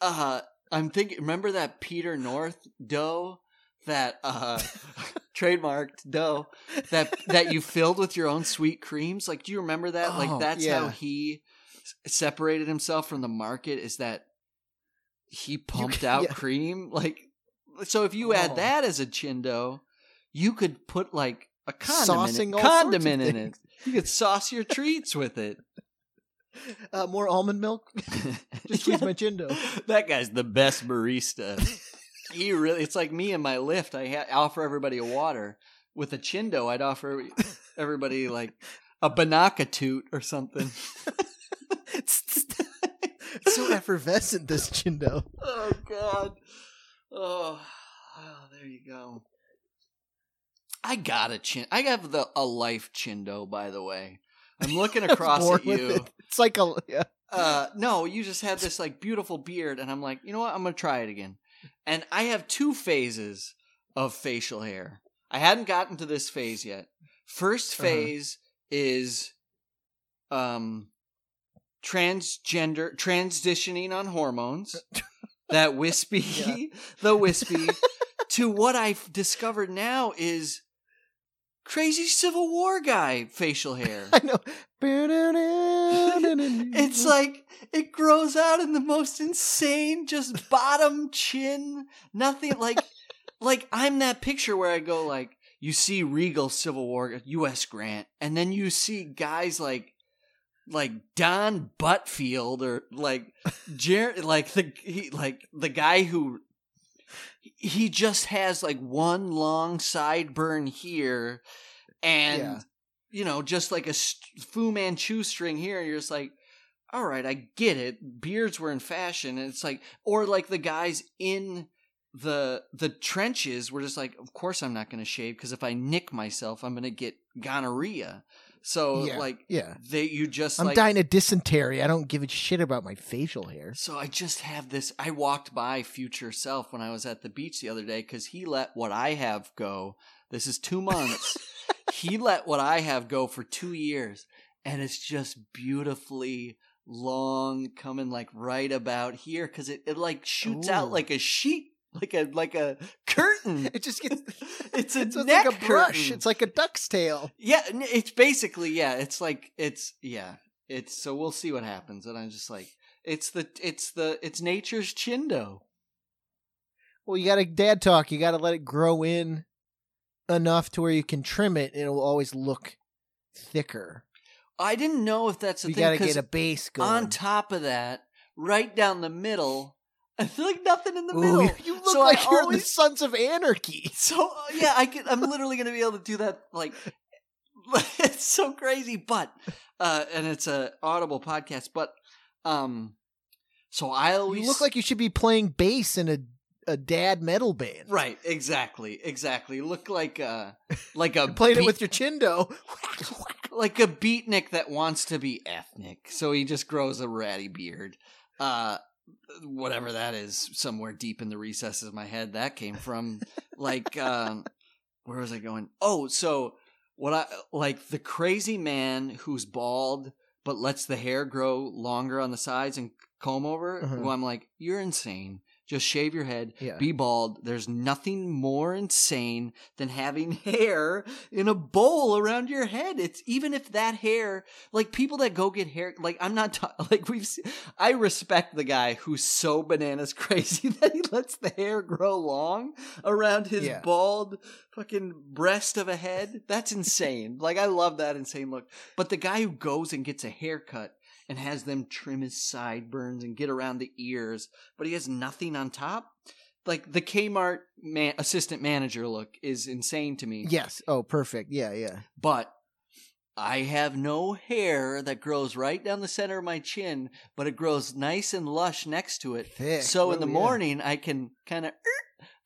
uh, I'm thinking. Remember that Peter North dough that uh, trademarked dough that that you filled with your own sweet creams? Like, do you remember that? Oh, like, that's how he separated himself from the market. Is that he pumped out yeah. cream? Like, so if you add Oh. that as a chindo, you could put like a condiment, Saucing of condiment in it. (laughs) You could sauce your treats with it. Uh, more almond milk. (laughs) Just squeeze Yeah. my chindo. That guy's the best barista. (laughs) he really, it's like me and my lift. I ha- offer everybody a water. With a chindo, I'd offer everybody like a banaka toot or something. (laughs) (laughs) it's so effervescent. This chindo. oh, God. Oh, oh, there you go. I got a chin. I have the a life chindo, by the way. I'm looking (laughs) across at you. it. It's like a yeah. uh no you just had this like beautiful beard and i'm like you know what i'm gonna try it again and i have two phases of facial hair i hadn't gotten to this phase yet 1st Uh-huh. phase is um transgender transitioning on hormones (laughs) that wispy Yeah. (laughs) the wispy to what i've discovered now is crazy civil war guy facial hair (laughs) I know. (laughs) it's like it grows out in the most insane, just bottom chin, nothing like (laughs) like I'm that picture where I go like you see Regal Civil War U.S. Grant, and then you see guys like like Don Buttfield or like Jer- like the he, like the guy who he just has like one long sideburn here and Yeah. you know just like a st- Fu Manchu string here and you're just like all right I get it. Beards were in fashion. And it's like or like the guys in the the trenches were just like of course I'm not going to shave because if I nick myself I'm going to get gonorrhea so yeah, like yeah. they you just I'm like dying of dysentery. I don't give a shit about my facial hair. so I just have this. I walked by future self when I was at the beach the other day because he let what I have go. This is two months. (laughs) he let what I have go for two years, and it's just beautifully long, coming like right about here because it, it like shoots out like a sheet, like a like a curtain. (laughs) It just gets. (laughs) It's a (laughs) It's, it's neck like a brush. curtain. It's like a duck's tail. Yeah, it's basically yeah. It's like it's yeah. It's so we'll see what happens, and I'm just like it's the it's the it's nature's chindo. Well, you got to dad talk. You got to let it grow in enough to where you can trim it, and it will always look thicker. I didn't know if that's the you thing got to get a base going. on top of that, right down the middle, I feel like nothing in the Ooh, middle. (laughs) you- look So like you're the always- Sons of Anarchy. (laughs) So uh, yeah, I can, I'm literally gonna be able to do that. Like (laughs) it's so crazy, but uh, and it's a audible podcast, but um, so I always You look like you should be playing bass in a a dad metal band. Right, exactly, exactly. Look like a like a playing it with your chindo. like a beatnik that wants to be ethnic, so he just grows a ratty beard. Uh, whatever that is, somewhere deep in the recesses of my head that came from. like, um, where was I going? Oh, so what I like the crazy man who's bald but lets the hair grow longer on the sides and comb over. Uh-huh. Who I'm like, you're insane. Just shave your head, Yeah. be bald. There's nothing more insane than having (laughs) hair in a bowl around your head. It's even if that hair, like people that go get hair, like I'm not ta- (laughs) like we've. se- I respect the guy who's so bananas (laughs) crazy that he lets the hair grow long around his Yeah. bald fucking breast of a head. That's insane. like I love that insane look. But the guy who goes and gets a haircut and has them trim his sideburns and get around the ears, but he has nothing on top. Like the Kmart man, assistant manager look is insane to me. Yes. Oh, perfect. Yeah, yeah. But I have no hair that grows right down the center of my chin, but it grows nice and lush next to it. Thick. So in Oh, the yeah. morning, I can kind of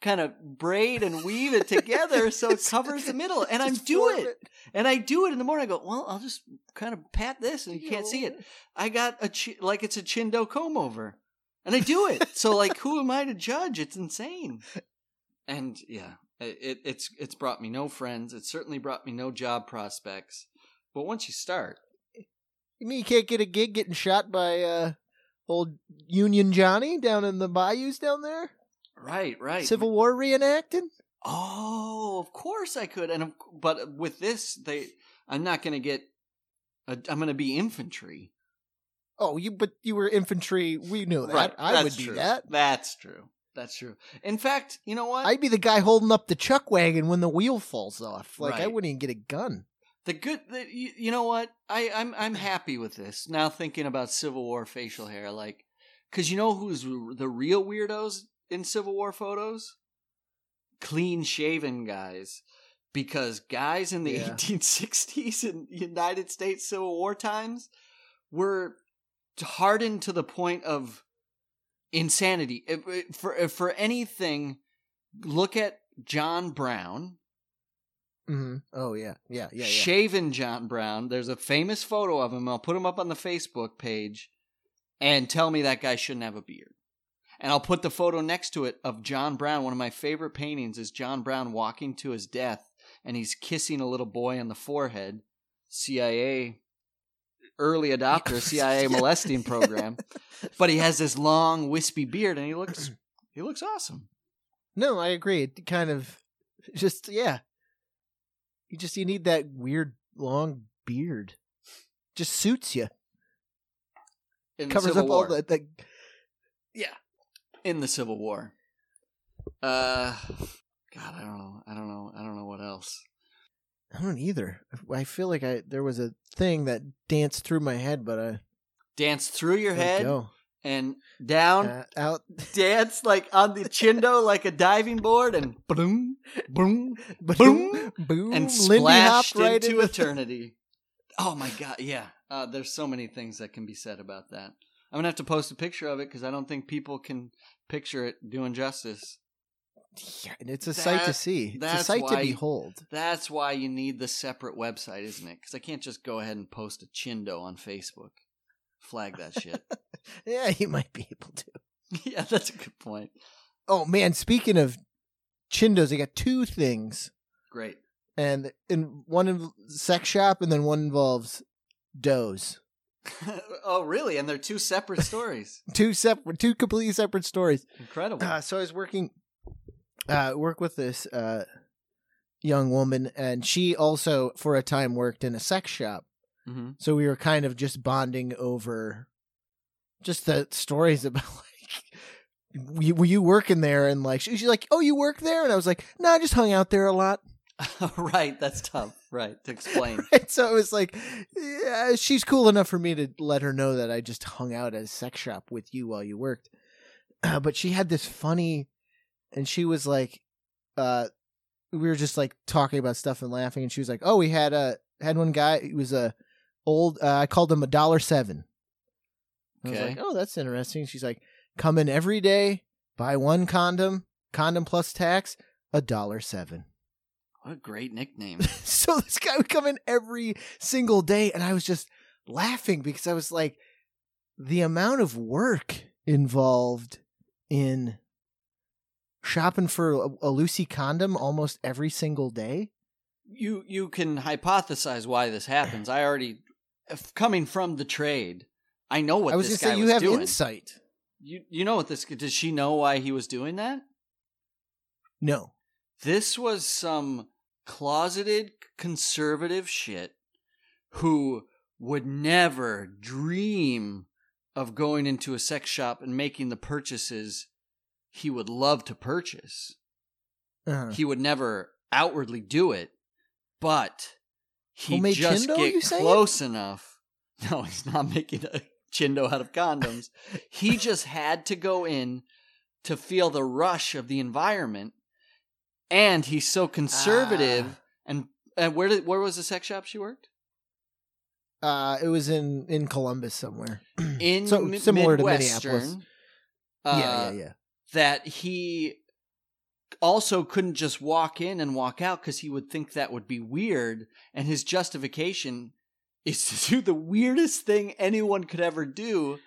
kind of braid and weave it together (laughs) so it covers the middle, and I'm Just doing it. And I do it in the morning. I go, well, I'll just kind of pat this, and you can't see it. I got a chi- like it's a chindo comb over, and I do it. so like, who am I to judge? It's insane. And yeah, it it's it's brought me no friends. It certainly brought me no job prospects. But once you start, You mean you can't get a gig getting shot by uh, old Union Johnny down in the bayous down there? Right, right, Civil War reenacting? Oh, of course I could. And but with this, they I'm not going to get. I'm going to be infantry. Oh, you but you were infantry. We knew that. I that's would be true. that. That's true. That's true. In fact, you know what? I'd be the guy holding up the chuck wagon when the wheel falls off. Like I wouldn't even get a gun. The good, the, you, you know what? I, I'm I'm happy with this now. Thinking about Civil War facial hair, like, because you know who's the real weirdos in Civil War photos? Clean shaven guys, because guys in the Yeah. 1860s in United States Civil War times were hardened to the point of insanity. If- if- For if for anything, look at John Brown hmm Oh yeah, yeah, yeah, yeah. shaven John Brown. There's a famous photo of him. I'll put him up on the Facebook page and tell me that guy shouldn't have a beard. And I'll put the photo next to it of John Brown. One of my favorite paintings is John Brown walking to his death and he's kissing a little boy on the forehead. CIA early adopter, CIA (laughs) molesting program. But he has this long wispy beard and he looks he looks awesome. No, I agree. It kind of just yeah. You just you need that weird long beard. Just suits you. In Covers Civil up War. all the, the Yeah. In the Civil War. Uh God, I don't know. I don't know. I don't know what else. I don't either. I feel like I there was a thing that danced through my head, but I danced through your head go. and down. Uh, out. (laughs) dance like on the chindo like a diving board and boom, boom, (laughs) boom, boom, and splashed right into into eternity. Oh my god, yeah. Uh, there's so many things that can be said about that. I'm gonna have to post a picture of it because I don't think people can picture it doing justice. Yeah, and it's a sight to see. It's a that's sight to why- behold. That's why you need the separate website, isn't it? Because I can't just go ahead and post a chindo on Facebook. Flag that shit. (laughs) Yeah, you might be able to. (laughs) yeah, that's a good point. Oh man, speaking of chindos, I got two things, Great. and in one in sex shop, and then one involves does. (laughs) oh, really? And they're two separate (laughs) stories. Two separate, two completely separate stories. Incredible. Uh, so I was working, uh, work with this uh, young woman, and she also, for a time, worked in a sex shop. hmm So we were kind of just bonding over just the stories (laughs) about like, were you, were you working there? And like, she's like, oh, you work there? And I was like, no, I just hung out there a lot. (laughs) right, that's tough. Right, to explain. (laughs) Right? So it was like, yeah, she's cool enough for me to let her know that I just hung out at a sex shop with you while you worked. Uh, (clears throat) but she had this funny, and she was like, uh, we were just like talking about stuff and laughing, and she was like, "Oh, we had a had one guy. He was a old. Uh, I called him a dollar seven. I was Okay. like, "Oh, that's interesting." She's like, "Come in every day, buy one condom, condom plus tax, a dollar seven. What a great nickname. (laughs) so this guy would come in every single day, and I was just laughing because I was like, the amount of work involved in shopping for a, a Lucy condom almost every single day. you you can hypothesize why this happens. I already coming from the trade. I know what I was this guy say you was have doing. insight. You you know what this? Does she know why he was doing that? No. This was some closeted conservative shit who would never dream of going into a sex shop and making the purchases he would love to purchase. Uh-huh. He would never outwardly do it, but he Homemade just chindo, get saying? close enough. (laughs) No, he's not making a chindo out of condoms. (laughs) he just had to go in to feel the rush of the environment, and he's so conservative. Ah. And and where did where was the sex shop she worked? Uh, it was in in Columbus somewhere. (clears throat) In So, Mi- similar to Minneapolis. uh, yeah, yeah, yeah. that he also couldn't just walk in and walk out because he would think that would be weird. And his justification (laughs) is to do the weirdest thing anyone could ever do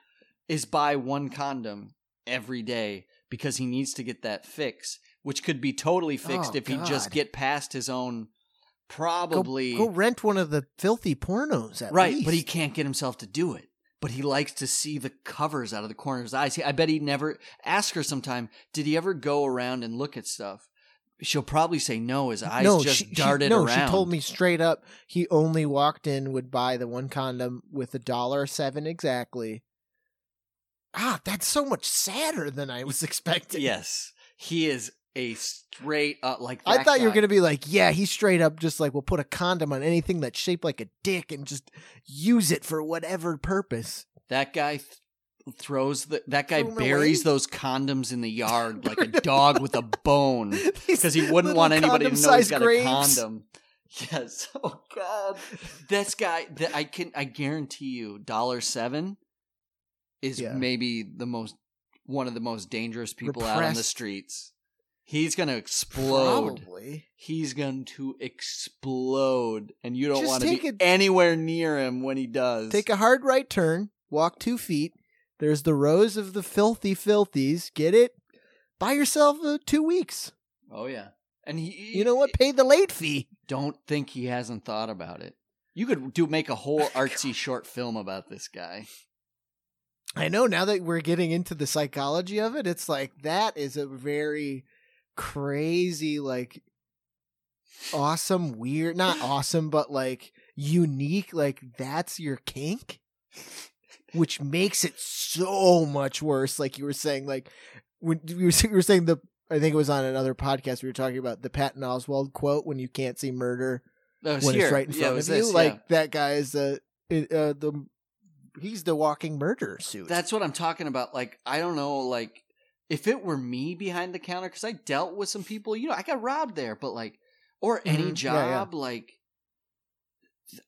is buy one condom every day because he needs to get that fix, which could be totally fixed Oh, if he just get past his own probably go rent one of the filthy pornos at right, least. but he can't get himself to do it. But he likes to see the covers out of the corner of his eyes. I bet he never ask her sometime. Did he ever go around and look at stuff? She'll probably say no. His eyes no, just she, she- no, around. she told me straight up he only walked in, would buy the one condom with a dollar seven exactly. Ah, that's so much sadder than I was (laughs) expecting. Yes, he is a straight up like. I thought you were gonna be like, yeah, he's straight up just like, we'll put a condom on anything that's shaped like a dick and just use it for whatever purpose. That guy th- throws the. That guy buries away? those condoms in the yard (laughs) like a dog with a bone (laughs) because he wouldn't want anybody to know he's got graves. a condom. (laughs) Yes. Oh God. This guy. That I can. I guarantee you, dollar seven is Yeah. maybe the most one of the most dangerous people out on the streets. He's gonna explode. Probably. He's going to explode, and you don't Just want to be it- anywhere near him when he does. Take a hard right turn, walk two feet. There's the rows of the filthy filthies. Get it? Buy yourself uh, two weeks. oh yeah, and he. You know what? Pay the late fee. Don't think he hasn't thought about it. You could do make a whole (laughs) artsy short film about this guy. I know now that we're getting into the psychology of it, it's like that is a very crazy, like awesome, weird, not awesome, but like unique, like that's your kink, which makes it so much worse. Like you were saying, like when you were, (laughs) you were saying the, I think it was on another podcast, we were talking about the Patton Oswalt quote when you can't see murder when here. it's right in front was of you. this, like yeah. that guy is the, uh, the, he's the walking murder suit. That's what I'm talking about. Like, I don't know, like, if it were me behind the counter, because I dealt with some people, you know, I got robbed there, but like, or any Mhm. Yeah, yeah. job, like,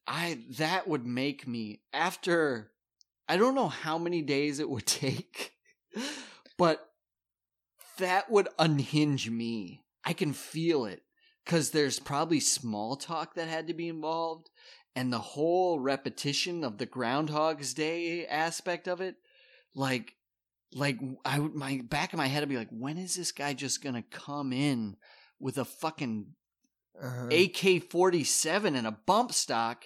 I, that would make me, after, I don't know how many days it would (laughs) take, but that would unhinge me. I can feel it. Because there's probably small talk that had to be involved and the whole repetition of the groundhog's day aspect of it like like i would my back of my head would be like when is this guy just gonna come in with a fucking Uh-huh. ak-47 and a bump stock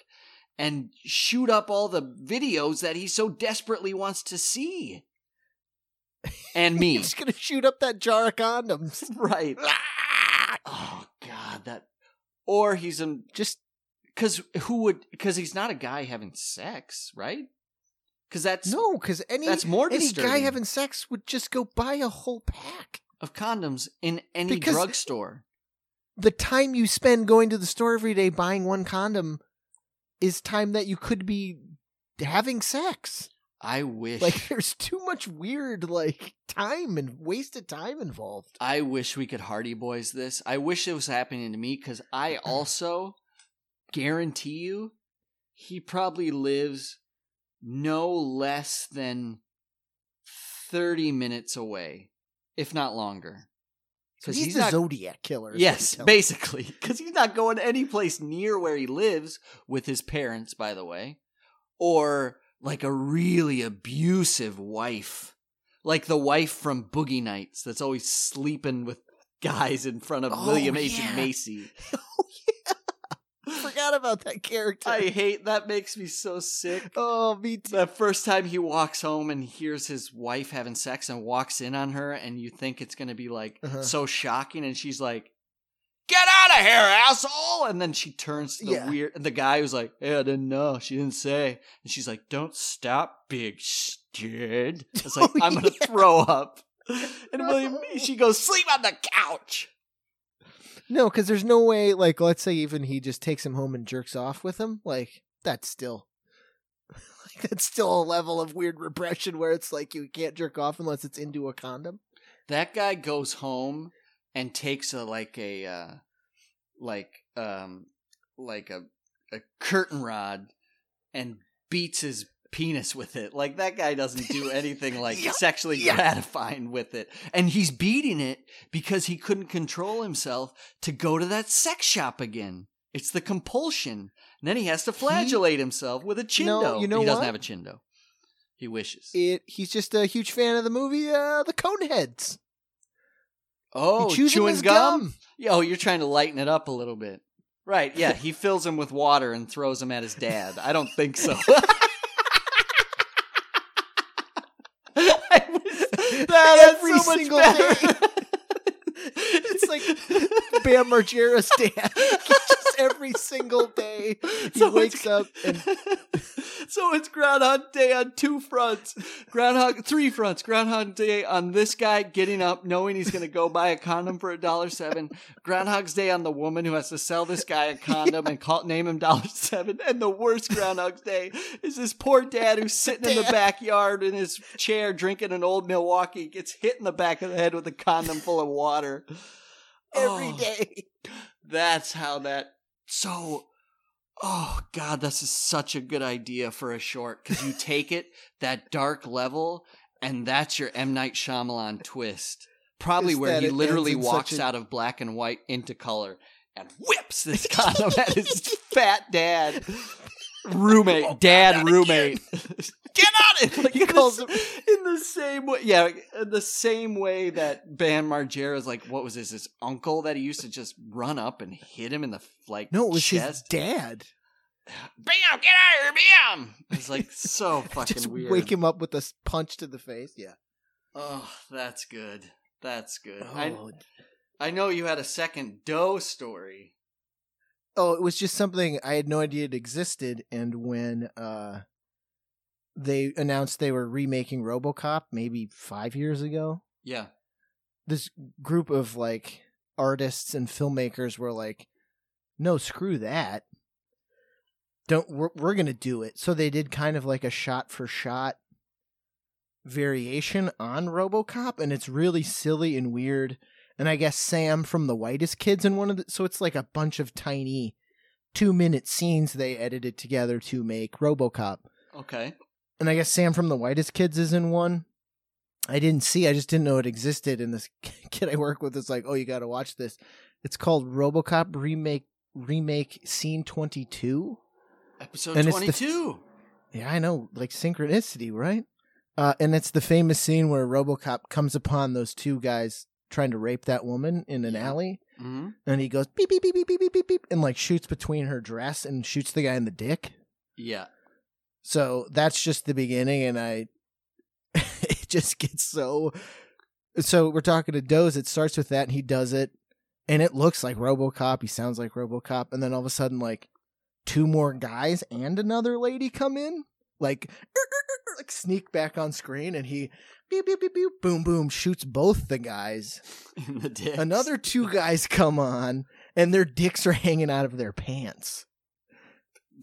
and shoot up all the videos that he so desperately wants to see and (laughs) me He's gonna shoot up that jar of condoms. (laughs) right (laughs) oh god that or he's a Just because who would because he's not a guy having sex right because that's no, because any That's more any guy having sex would just go buy a whole pack. of condoms in any Because- drugstore The time you spend going to the store every day buying one condom is time that you could be having sex. i wish Like (laughs) there's too much weird like time and wasted time involved. I wish we could Hardy Boys this. I wish it was happening to me because I (clears throat) also guarantee you he probably lives no less than 30 minutes away, if not longer. Because he's, he's not- Zodiac killer. Yes, you're telling me. basically. Because he's not going any place near where he lives with his parents, by the way, or like a really abusive wife. Like the wife from Boogie Nights that's always sleeping with guys in front of Oh, William H. yeah. Macy. (laughs) oh yeah. (laughs) Forgot about that character. I hate that. Makes me so sick. oh, me too. The first time he walks home and hears his wife having sex and walks in on her, and you think it's gonna be like Uh-huh. so shocking, and she's like, "Get out of here, asshole!" And then she turns to the Yeah. weird, the guy who's like, "Hey, I didn't know." She didn't say, and she's like, "Don't stop, big stud." It's like (laughs) Oh, I'm gonna throw up. (laughs) And. William, she goes, "Sleep on the couch." No, because there's no way. Like, let's say even he just takes him home and jerks off with him. Like, that's still. (laughs) Like, that's still a level of weird repression where it's like you can't jerk off unless it's into a condom. that guy goes home and takes a like a uh like um like a a curtain rod and beats his penis with it like that guy doesn't do (laughs) anything like Yeah, sexually yeah. gratifying with it and he's beating it because he couldn't control himself to go to that sex shop again it's the compulsion and then he has to flagellate himself with a chindo No, you know he doesn't what? have a chindo he wishes It. He's just a huge fan of the movie, uh, The Coneheads. oh he chewing gum? gum. Oh, you're trying to lighten it up a little bit. Right, yeah. He fills him with water and throws him at his dad. I don't think so. (laughs) I that's Every so single better. day. Like Bam Margera's (laughs) dad. just every single day he So wakes up and (laughs) so it's Groundhog Day on two fronts. Groundhog three fronts. Groundhog Day on this guy getting up, knowing he's going to go buy a condom for a dollar seven. Groundhog's Day on the woman who has to sell this guy a condom and call name him dollar seven. And the worst Groundhog's Day is this poor dad who's sitting in the backyard in his chair drinking an old Milwaukee, gets hit in the back of the head with a condom full of water. Every Oh. day. (laughs) That's how that. So, oh god, this is such a good idea for a short because you take it that dark level, and that's your M Night Shyamalan twist. Probably Is where he literally walks a- out of black and white into color and whips (laughs) this condom at his (laughs) fat dad. Roommate, Oh, dad, roommate. Get out of it! Like, He in, calls the, in the same way, yeah, in the same way that Bam Margera's like, what was this? His uncle that he used to just run up and hit him in the like No, it was his dad. Bam! Get out of here, bam! It's like so (laughs) fucking Just weird. wake him up with a punch to the face. Yeah. Oh, that's good. That's good. I Oh, I know you had a second Doe story. oh, it was just something I had no idea it existed. And when uh, they announced they were remaking RoboCop, maybe five years ago, Yeah. this group of like artists and filmmakers were like, "No, screw that. Don't we're, we're gonna do it." So they did kind of like a shot for shot variation on RoboCop, and it's really silly and weird. And I guess Sam from the Whitest Kids in one of the so it's like a bunch of tiny two minute scenes they edited together to make RoboCop Okay. And I guess Sam from the Whitest Kids is in one. I didn't see. I just didn't know it existed. And this (laughs) kid I work with is like, "Oh, you got to watch this." It's called RoboCop remake remake scene twenty two. Episode the- twenty-two. Yeah, I know, like synchronicity, right? Uh, and it's the famous scene where RoboCop comes upon those two guys trying to rape that woman in an alley, hmm and he goes beep beep beep beep beep beep beep beep, and like shoots between her dress and shoots the guy in the dick. Yeah. So that's just the beginning, and I (laughs) it just gets so. So we're talking to Doze. It starts with that, and he does it, and it looks like RoboCop. He sounds like RoboCop, and then all of a sudden, like two more guys and another lady come in, like (laughs) like sneak back on screen, and he beep beep beep beep boom boom shoots both the guys. (laughs) In the dick. Another two guys come on, and their dicks are hanging out of their pants.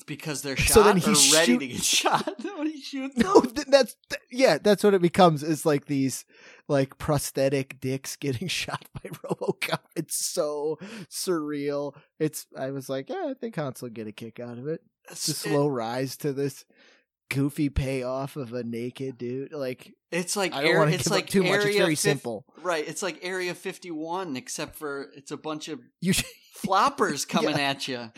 Because they're shot So then or ready shoot- to get (laughs) shot (laughs) when he shoots No, th- that's th- yeah, that's what it becomes. Is like these like prosthetic dicks getting (laughs) shot by RoboCop. It's so surreal. It's I was like, yeah, I think Hans will get a kick out of it. It's a slow rise to this goofy payoff of a naked dude. Like it's like I don't Ar- want to it's give like up too much. It's very fif- simple. Right. It's like Area 51, except for it's a bunch of You should, floppers coming at you.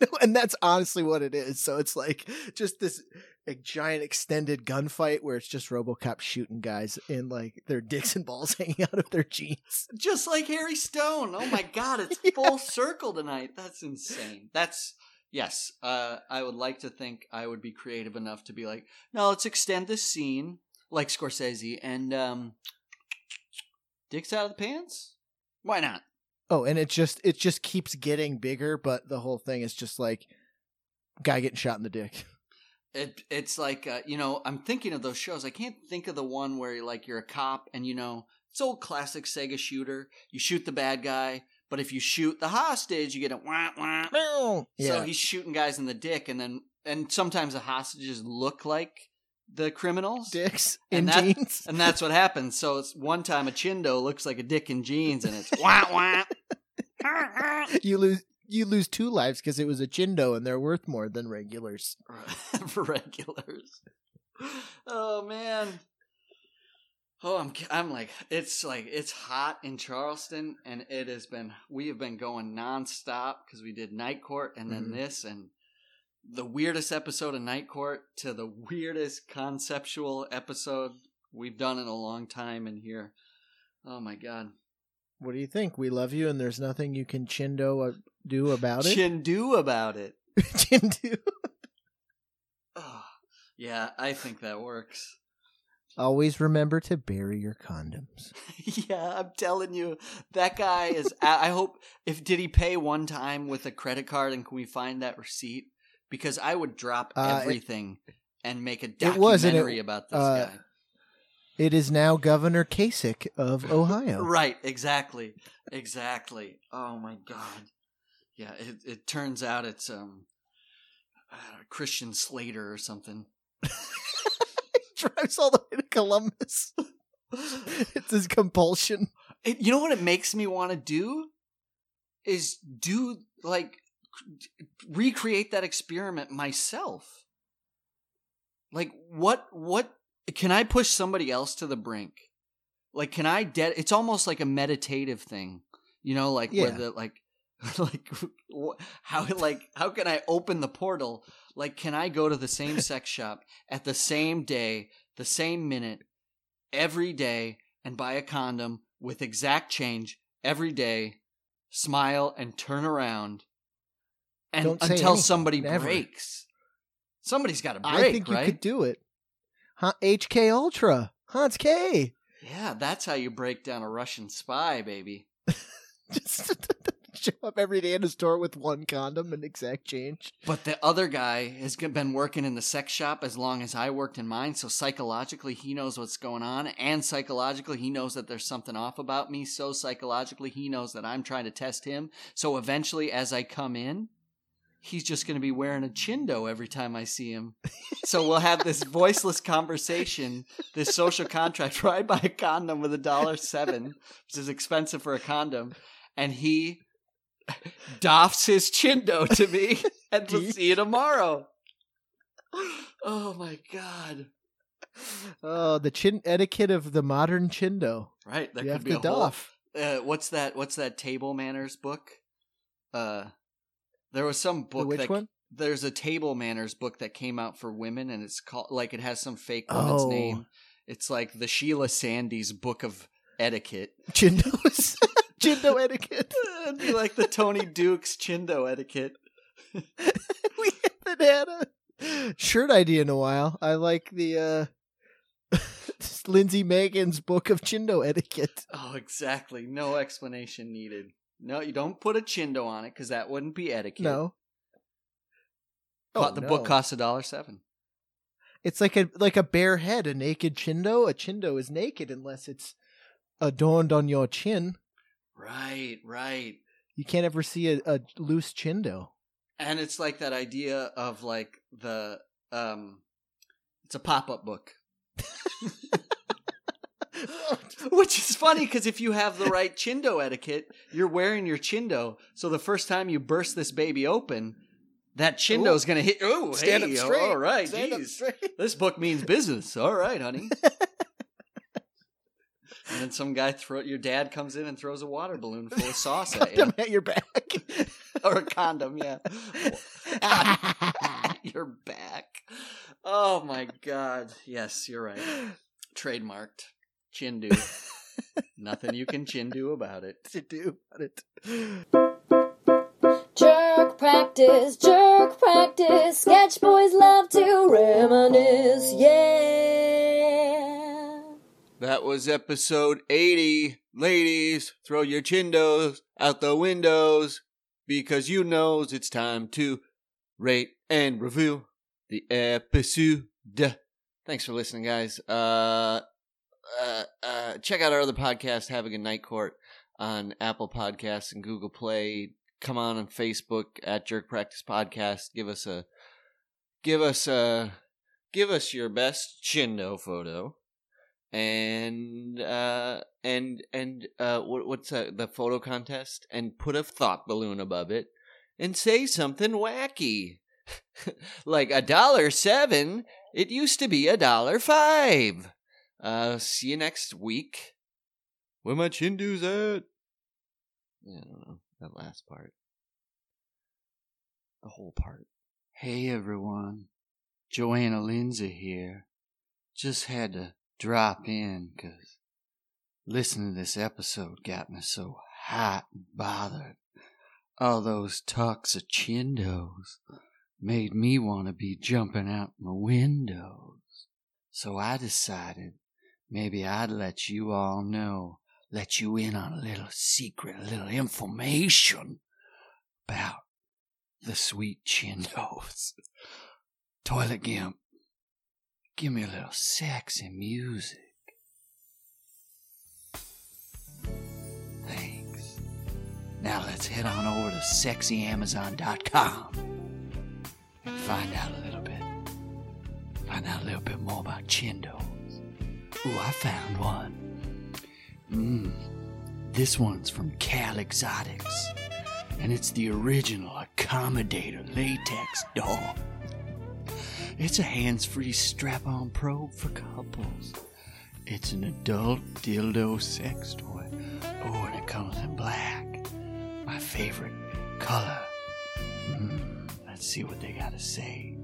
(laughs) and that's honestly what it is. So it's like just this a giant extended gunfight where it's just RoboCop shooting guys in like their dicks and balls (laughs) hanging out of their jeans. Just like Harry Stone. Oh my god, it's (laughs) Yeah. full circle tonight. That's insane. That's yes, uh, I would like to think I would be creative enough to be like, no, let's extend this scene like Scorsese and um, dicks out of the pants. Why not? Oh, and it just it just keeps getting bigger, but the whole thing is just like guy getting shot in the dick. (laughs) It it's like uh, you know I'm thinking of those shows. I can't think of the one where like you're a cop and you know it's old classic Sega shooter. You shoot the bad guy, but if you shoot the hostage, you get a wah wah. So Yeah. he's shooting guys in the dick, and then and sometimes the hostages look like the criminals, Dicks And in that- jeans. and that's what happens. So it's one time a chindo looks like a dick in jeans, and it's (laughs) wah wah. (laughs) you lose you lose two lives because it was a chindo and they're worth more than regulars. for (laughs) regulars. Oh man. Oh, I'm I'm like it's like it's hot in Charleston, and it has been we have been going nonstop because we did Night Court and then Mhm. this and the weirdest episode of Night Court to the weirdest conceptual episode we've done in a long time in here. Oh my god, What do you think? We love you and there's nothing you can chindo uh, do about it. Chin do about it. (laughs) chindo. Oh, yeah, I think that works. Always remember to bury your condoms. (laughs) yeah, I'm telling you, that guy is. I hope if did he pay one time with a credit card, and can we find that receipt? Because I would drop Uh, it- everything and make a It was, it- documentary about this uh, guy. It is now Governor Kasich of Ohio. Right, exactly, exactly. Oh my god, yeah. It it turns out it's um uh, Christian Slater or something. (laughs) Drives all the way to Columbus. (laughs) it's his compulsion. It, you know what it makes me want to do is do like recreate that experiment myself. Like what what can I push somebody else to the brink? Like can I de- it's almost like a meditative thing. You know like where Yeah. the like (laughs) like how like how can I open the portal? Like can I go to the same (laughs) sex shop at the same day, the same minute every day and buy a condom with exact change every day, smile and turn around, and until anything. somebody Never. breaks. Somebody's got to break, I think you right? could do it. Huh, HK Ultra. Hans K. yeah, that's how you break down a Russian spy, baby. (laughs) Just (laughs) show up every day in a store with one condom and exact change. But the other guy has been working in the sex shop as long as I worked in mine, so psychologically he knows what's going on, and psychologically he knows that there's something off about me. So psychologically he knows that I'm trying to test him. So eventually, as I come in, he's just going to be wearing a chindo every time I see him. So we'll have this (laughs) voiceless conversation, this social contract (laughs) where I buy a condom with a dollar seven, which is expensive for a condom, and he doffs his chindo to me, (laughs) and we'll see you tomorrow. Oh my god! Oh, the chin etiquette of the modern chindo. Right, there you could have be to a whole. doff. Uh, what's that? What's that table manners book? Uh, there was some book which that one? there's a table manners book that came out for women, and it's called like it has some fake woman's Oh. name. It's like the Sheila Sandys book of etiquette. (laughs) Chindos. (laughs) Chindo etiquette. (laughs) It'd be like the Tony Duke's Chindo etiquette. we haven't had a shirt idea in a while. I like the uh Lindsay Megan's book of Chindo etiquette. Oh, exactly. No explanation needed. No, you don't put a chindo on it because that wouldn't be etiquette. No. Oh, the no. book costs a dollar seven. It's like a like a bare head, a naked chindo. A chindo is naked unless it's adorned on your chin. Right, right. You can't ever see a, a loose chindo. And it's like that idea of like the um, it's a pop up book. (laughs) (laughs) Which is funny because if you have the right chindo etiquette, you're wearing your chindo. So the first time you burst this baby open, that chindo is going to hit. Oh, Stand hey, up straight. All right, Stand up straight. This book means business. All right, honey. (laughs) and then some guy throw your dad comes in and throws a water balloon full of sauce at you, at your back. (laughs) or a condom. Yeah, your back. Oh my god. Yes, you're right. Trademarked. Chindu. (laughs) Nothing you can chindu about it. (laughs) to do about it. Jerk practice. practice, jerk practice. Sketch boys love to reminisce, yeah. That was episode 80. Ladies, throw your chindos out the windows because you knows it's time to rate and review the episode. Thanks for listening, guys. Uh, uh, uh, check out our other podcast, Having a Night Court, on Apple Podcasts and Google Play. Come on on Facebook at Jerk Practice Podcast. Give us a, give us a, give us your best chindo photo and uh and and uh what, what's uh, the photo contest and put a thought balloon above it and say something wacky (laughs) like a dollar seven it used to be a dollar five uh see you next week where my chindo's at i don't know that last part the whole part Hey everyone, Joanna Lindsay here. Just had to drop in 'cause listening to this episode got me so hot and bothered. All those talks of chindos made me want to be jumping out my windows. So I decided maybe I'd let you all know, let you in on a little secret, a little information about the sweet chindos. (laughs) Toilet Gimp, give me a little sexy music. Thanks. Now let's head on over to sexyamazon.com and find out a little bit. Find out a little bit more about chindos. Ooh, I found one. Mmm. This one's from Cal Exotics and it's the original accommodator latex doll. It's a hands free strap on probe for couples. It's an adult dildo sex toy. Oh, and it comes in black. My favorite color. Hmm, let's see what they gotta say.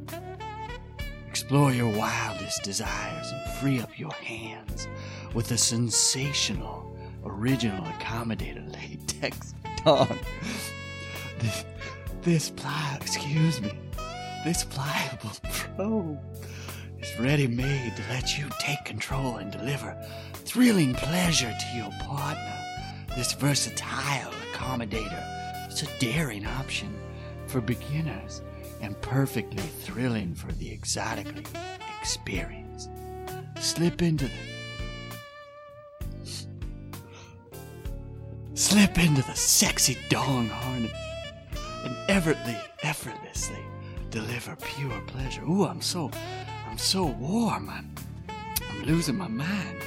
Explore your wildest desires and free up your hands with a sensational original accommodator latex dog. This, this pli- excuse me, this pliable probe is ready made to let you take control and deliver thrilling pleasure to your partner. This versatile accommodator is a daring option for beginners and perfectly thrilling for the exotically experienced. Slip into the slip into the sexy dong harness and effortlessly, effortlessly deliver pure pleasure. Ooh, I'm so, I'm so warm. I'm, I'm losing my mind.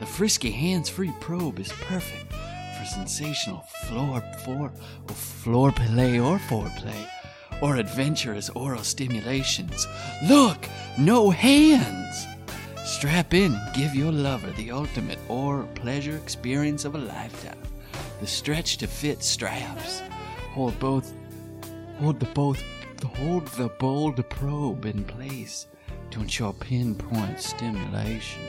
The frisky hands-free probe is perfect for sensational floor, floor, or floor play or foreplay, or adventurous oral stimulations. Look, no hands. Strap in give your lover the ultimate oral pleasure experience of a lifetime. The stretch to fit straps hold both hold the both hold the bold probe in place to ensure pinpoint stimulation.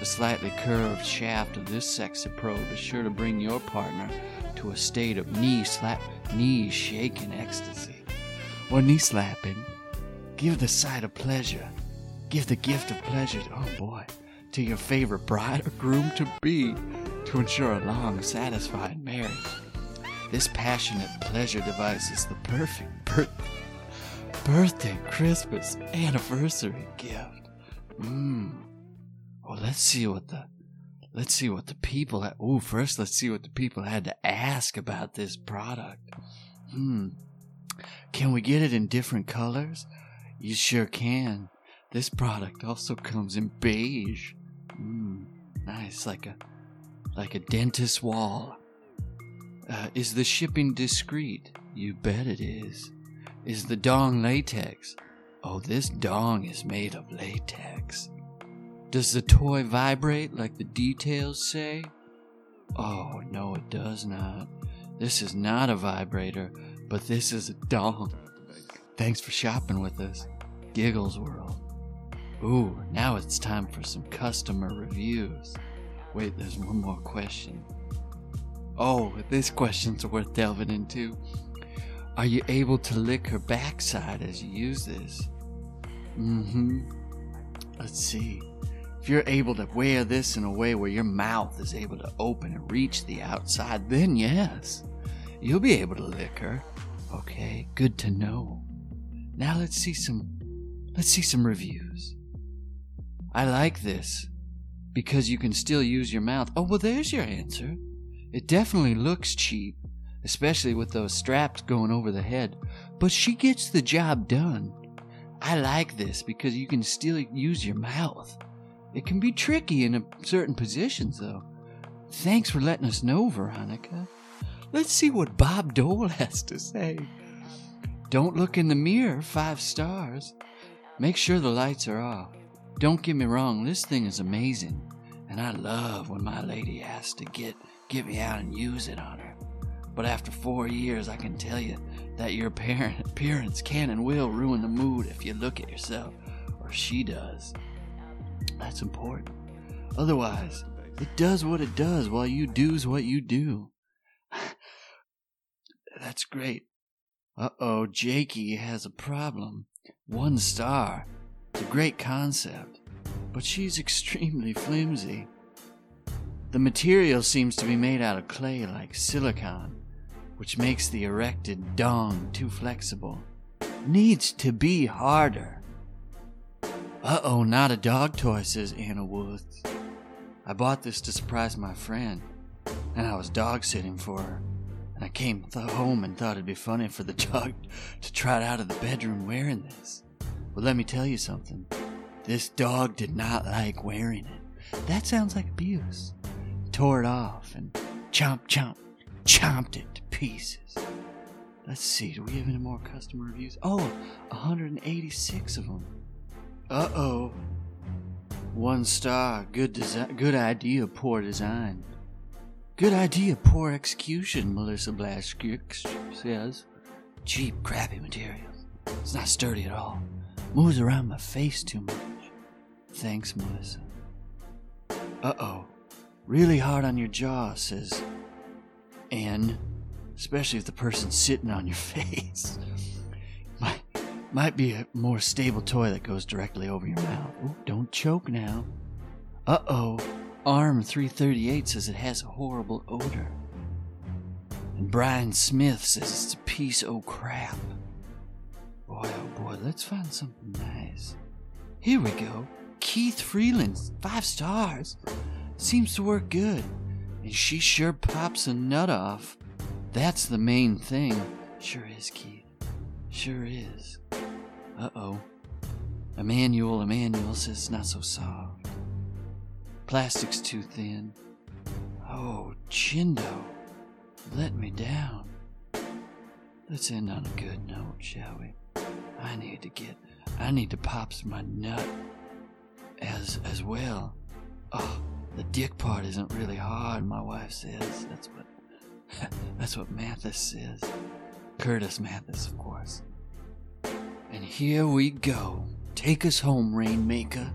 The slightly curved shaft of this sexy probe is sure to bring your partner to a state of knee slap knee shaking ecstasy. Or knee slapping. Give the sight of pleasure. Give the gift of pleasure, to, oh boy, to your favorite bride or groom to be to ensure a long, satisfying marriage. This passionate pleasure device is the perfect birth- birthday, Christmas, anniversary gift. Mmm. Well, let's see what the let's see what the people. Ha- oh, first let's see what the people had to ask about this product. Hmm. Can we get it in different colors? You sure can. This product also comes in beige. Hmm. Nice, like a like a dentist wall. Uh, is the shipping discreet? You bet it is. Is the dong latex? Oh, this dong is made of latex. Does the toy vibrate like the details say? Oh, no, it does not. This is not a vibrator, but this is a dong. Thanks for shopping with us. Giggles World. Ooh, now it's time for some customer reviews. Wait, there's one more question. Oh, this question's worth delving into. Are you able to lick her backside as you use this? Mm-hmm. Let's see. If you're able to wear this in a way where your mouth is able to open and reach the outside, then yes, you'll be able to lick her. Okay, good to know. Now let's see some let's see some reviews. I like this because you can still use your mouth. Oh, well there's your answer. It definitely looks cheap, especially with those straps going over the head, but she gets the job done. I like this because you can still use your mouth. It can be tricky in certain positions, though. Thanks for letting us know, Veronica. Let's see what Bob Dole (laughs) has to say. Don't look in the mirror, five stars. Make sure the lights are off. Don't get me wrong, this thing is amazing, and I love when my lady has to get get me out and use it on her. But after four years, I can tell you that your parent (laughs) appearance can and will ruin the mood if you look at yourself, or she does. That's important. Otherwise, it does what it does while you do's what you do. That's great. Uh oh, Jakey has a problem. One star. It's a great concept, but she's (laughs) extremely flimsy. The material seems to be made out of clay like silicon, which makes the erected dong too flexible. Needs to be harder. Uh oh, not a dog toy, says Anna Woods. I bought this to surprise my friend, and I was dog sitting for her. I came th- home and thought it'd be funny for the (laughs) dog to trot out of the bedroom wearing this. But let me tell you something. This dog did not like wearing it. That sounds like abuse. Tore it off and chomp chomp chomped it to pieces. Let's see, do we have any more customer reviews? Oh, 186 of them. Uh oh. One star. Good design. Good idea. Poor design. Good idea. Poor execution. Melissa Blaskix says. Cheap, crappy materials. It's not sturdy at all. Moves around my face too much. Thanks, Melissa. Uh oh. Really hard on your jaw, says N. Especially if the person's sitting on your (laughs) face. Might, might be a more stable toy that goes directly over your mouth. Ooh, don't choke now. Uh oh. Arm 338 says it has a horrible odor. And Brian Smith says it's a piece of crap. Boy, oh boy, let's find something nice. Here we go. Keith Freeland, five stars. Seems to work good. And she sure pops a nut off. That's the main thing. Sure is, Keith. Sure is. Uh oh. Emmanuel Emmanuel says it's not so soft. Plastic's too thin. Oh, Chindo. Let me down. Let's end on a good note, shall we? I need to get I need to pop my nut as as well. Oh, the dick part isn't really hard, my wife says. That's what (laughs) that's what Mathes says. Curtis Mathes, of course. And here we go. Take us home, Rainmaker.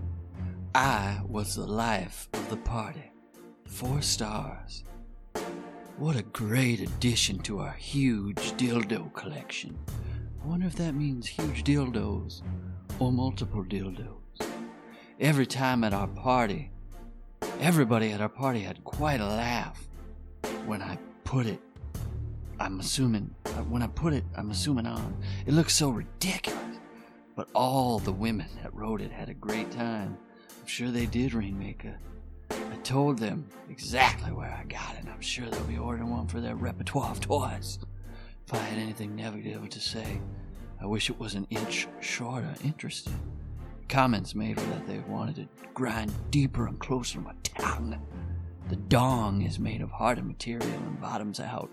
I was the life of the party. Four stars. What a great addition to our huge dildo collection. I wonder if that means huge dildos or multiple dildos. Every time at our party, everybody at our party had quite a laugh when I put it. I'm assuming, uh, when I put it, I'm assuming on. It looked so ridiculous. But all the women that rode it had a great time. I'm sure they did, Rainmaker. I told them exactly where I got it, and I'm sure they'll be ordering one for their repertoire of toys. If I had anything negative to say, I wish it was an inch shorter. Interesting. Comments made were that they wanted to grind deeper and closer to my tongue. The dong is made of harder material and bottoms out,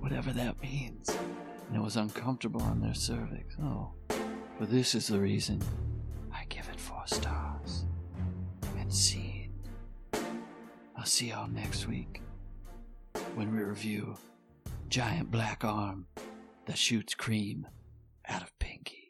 whatever that means, and it was uncomfortable on their cervix. Oh, but this is the reason I give it four stars unseen. I'll see y'all next week when we review Giant Black Arm that shoots cream out of Pinky.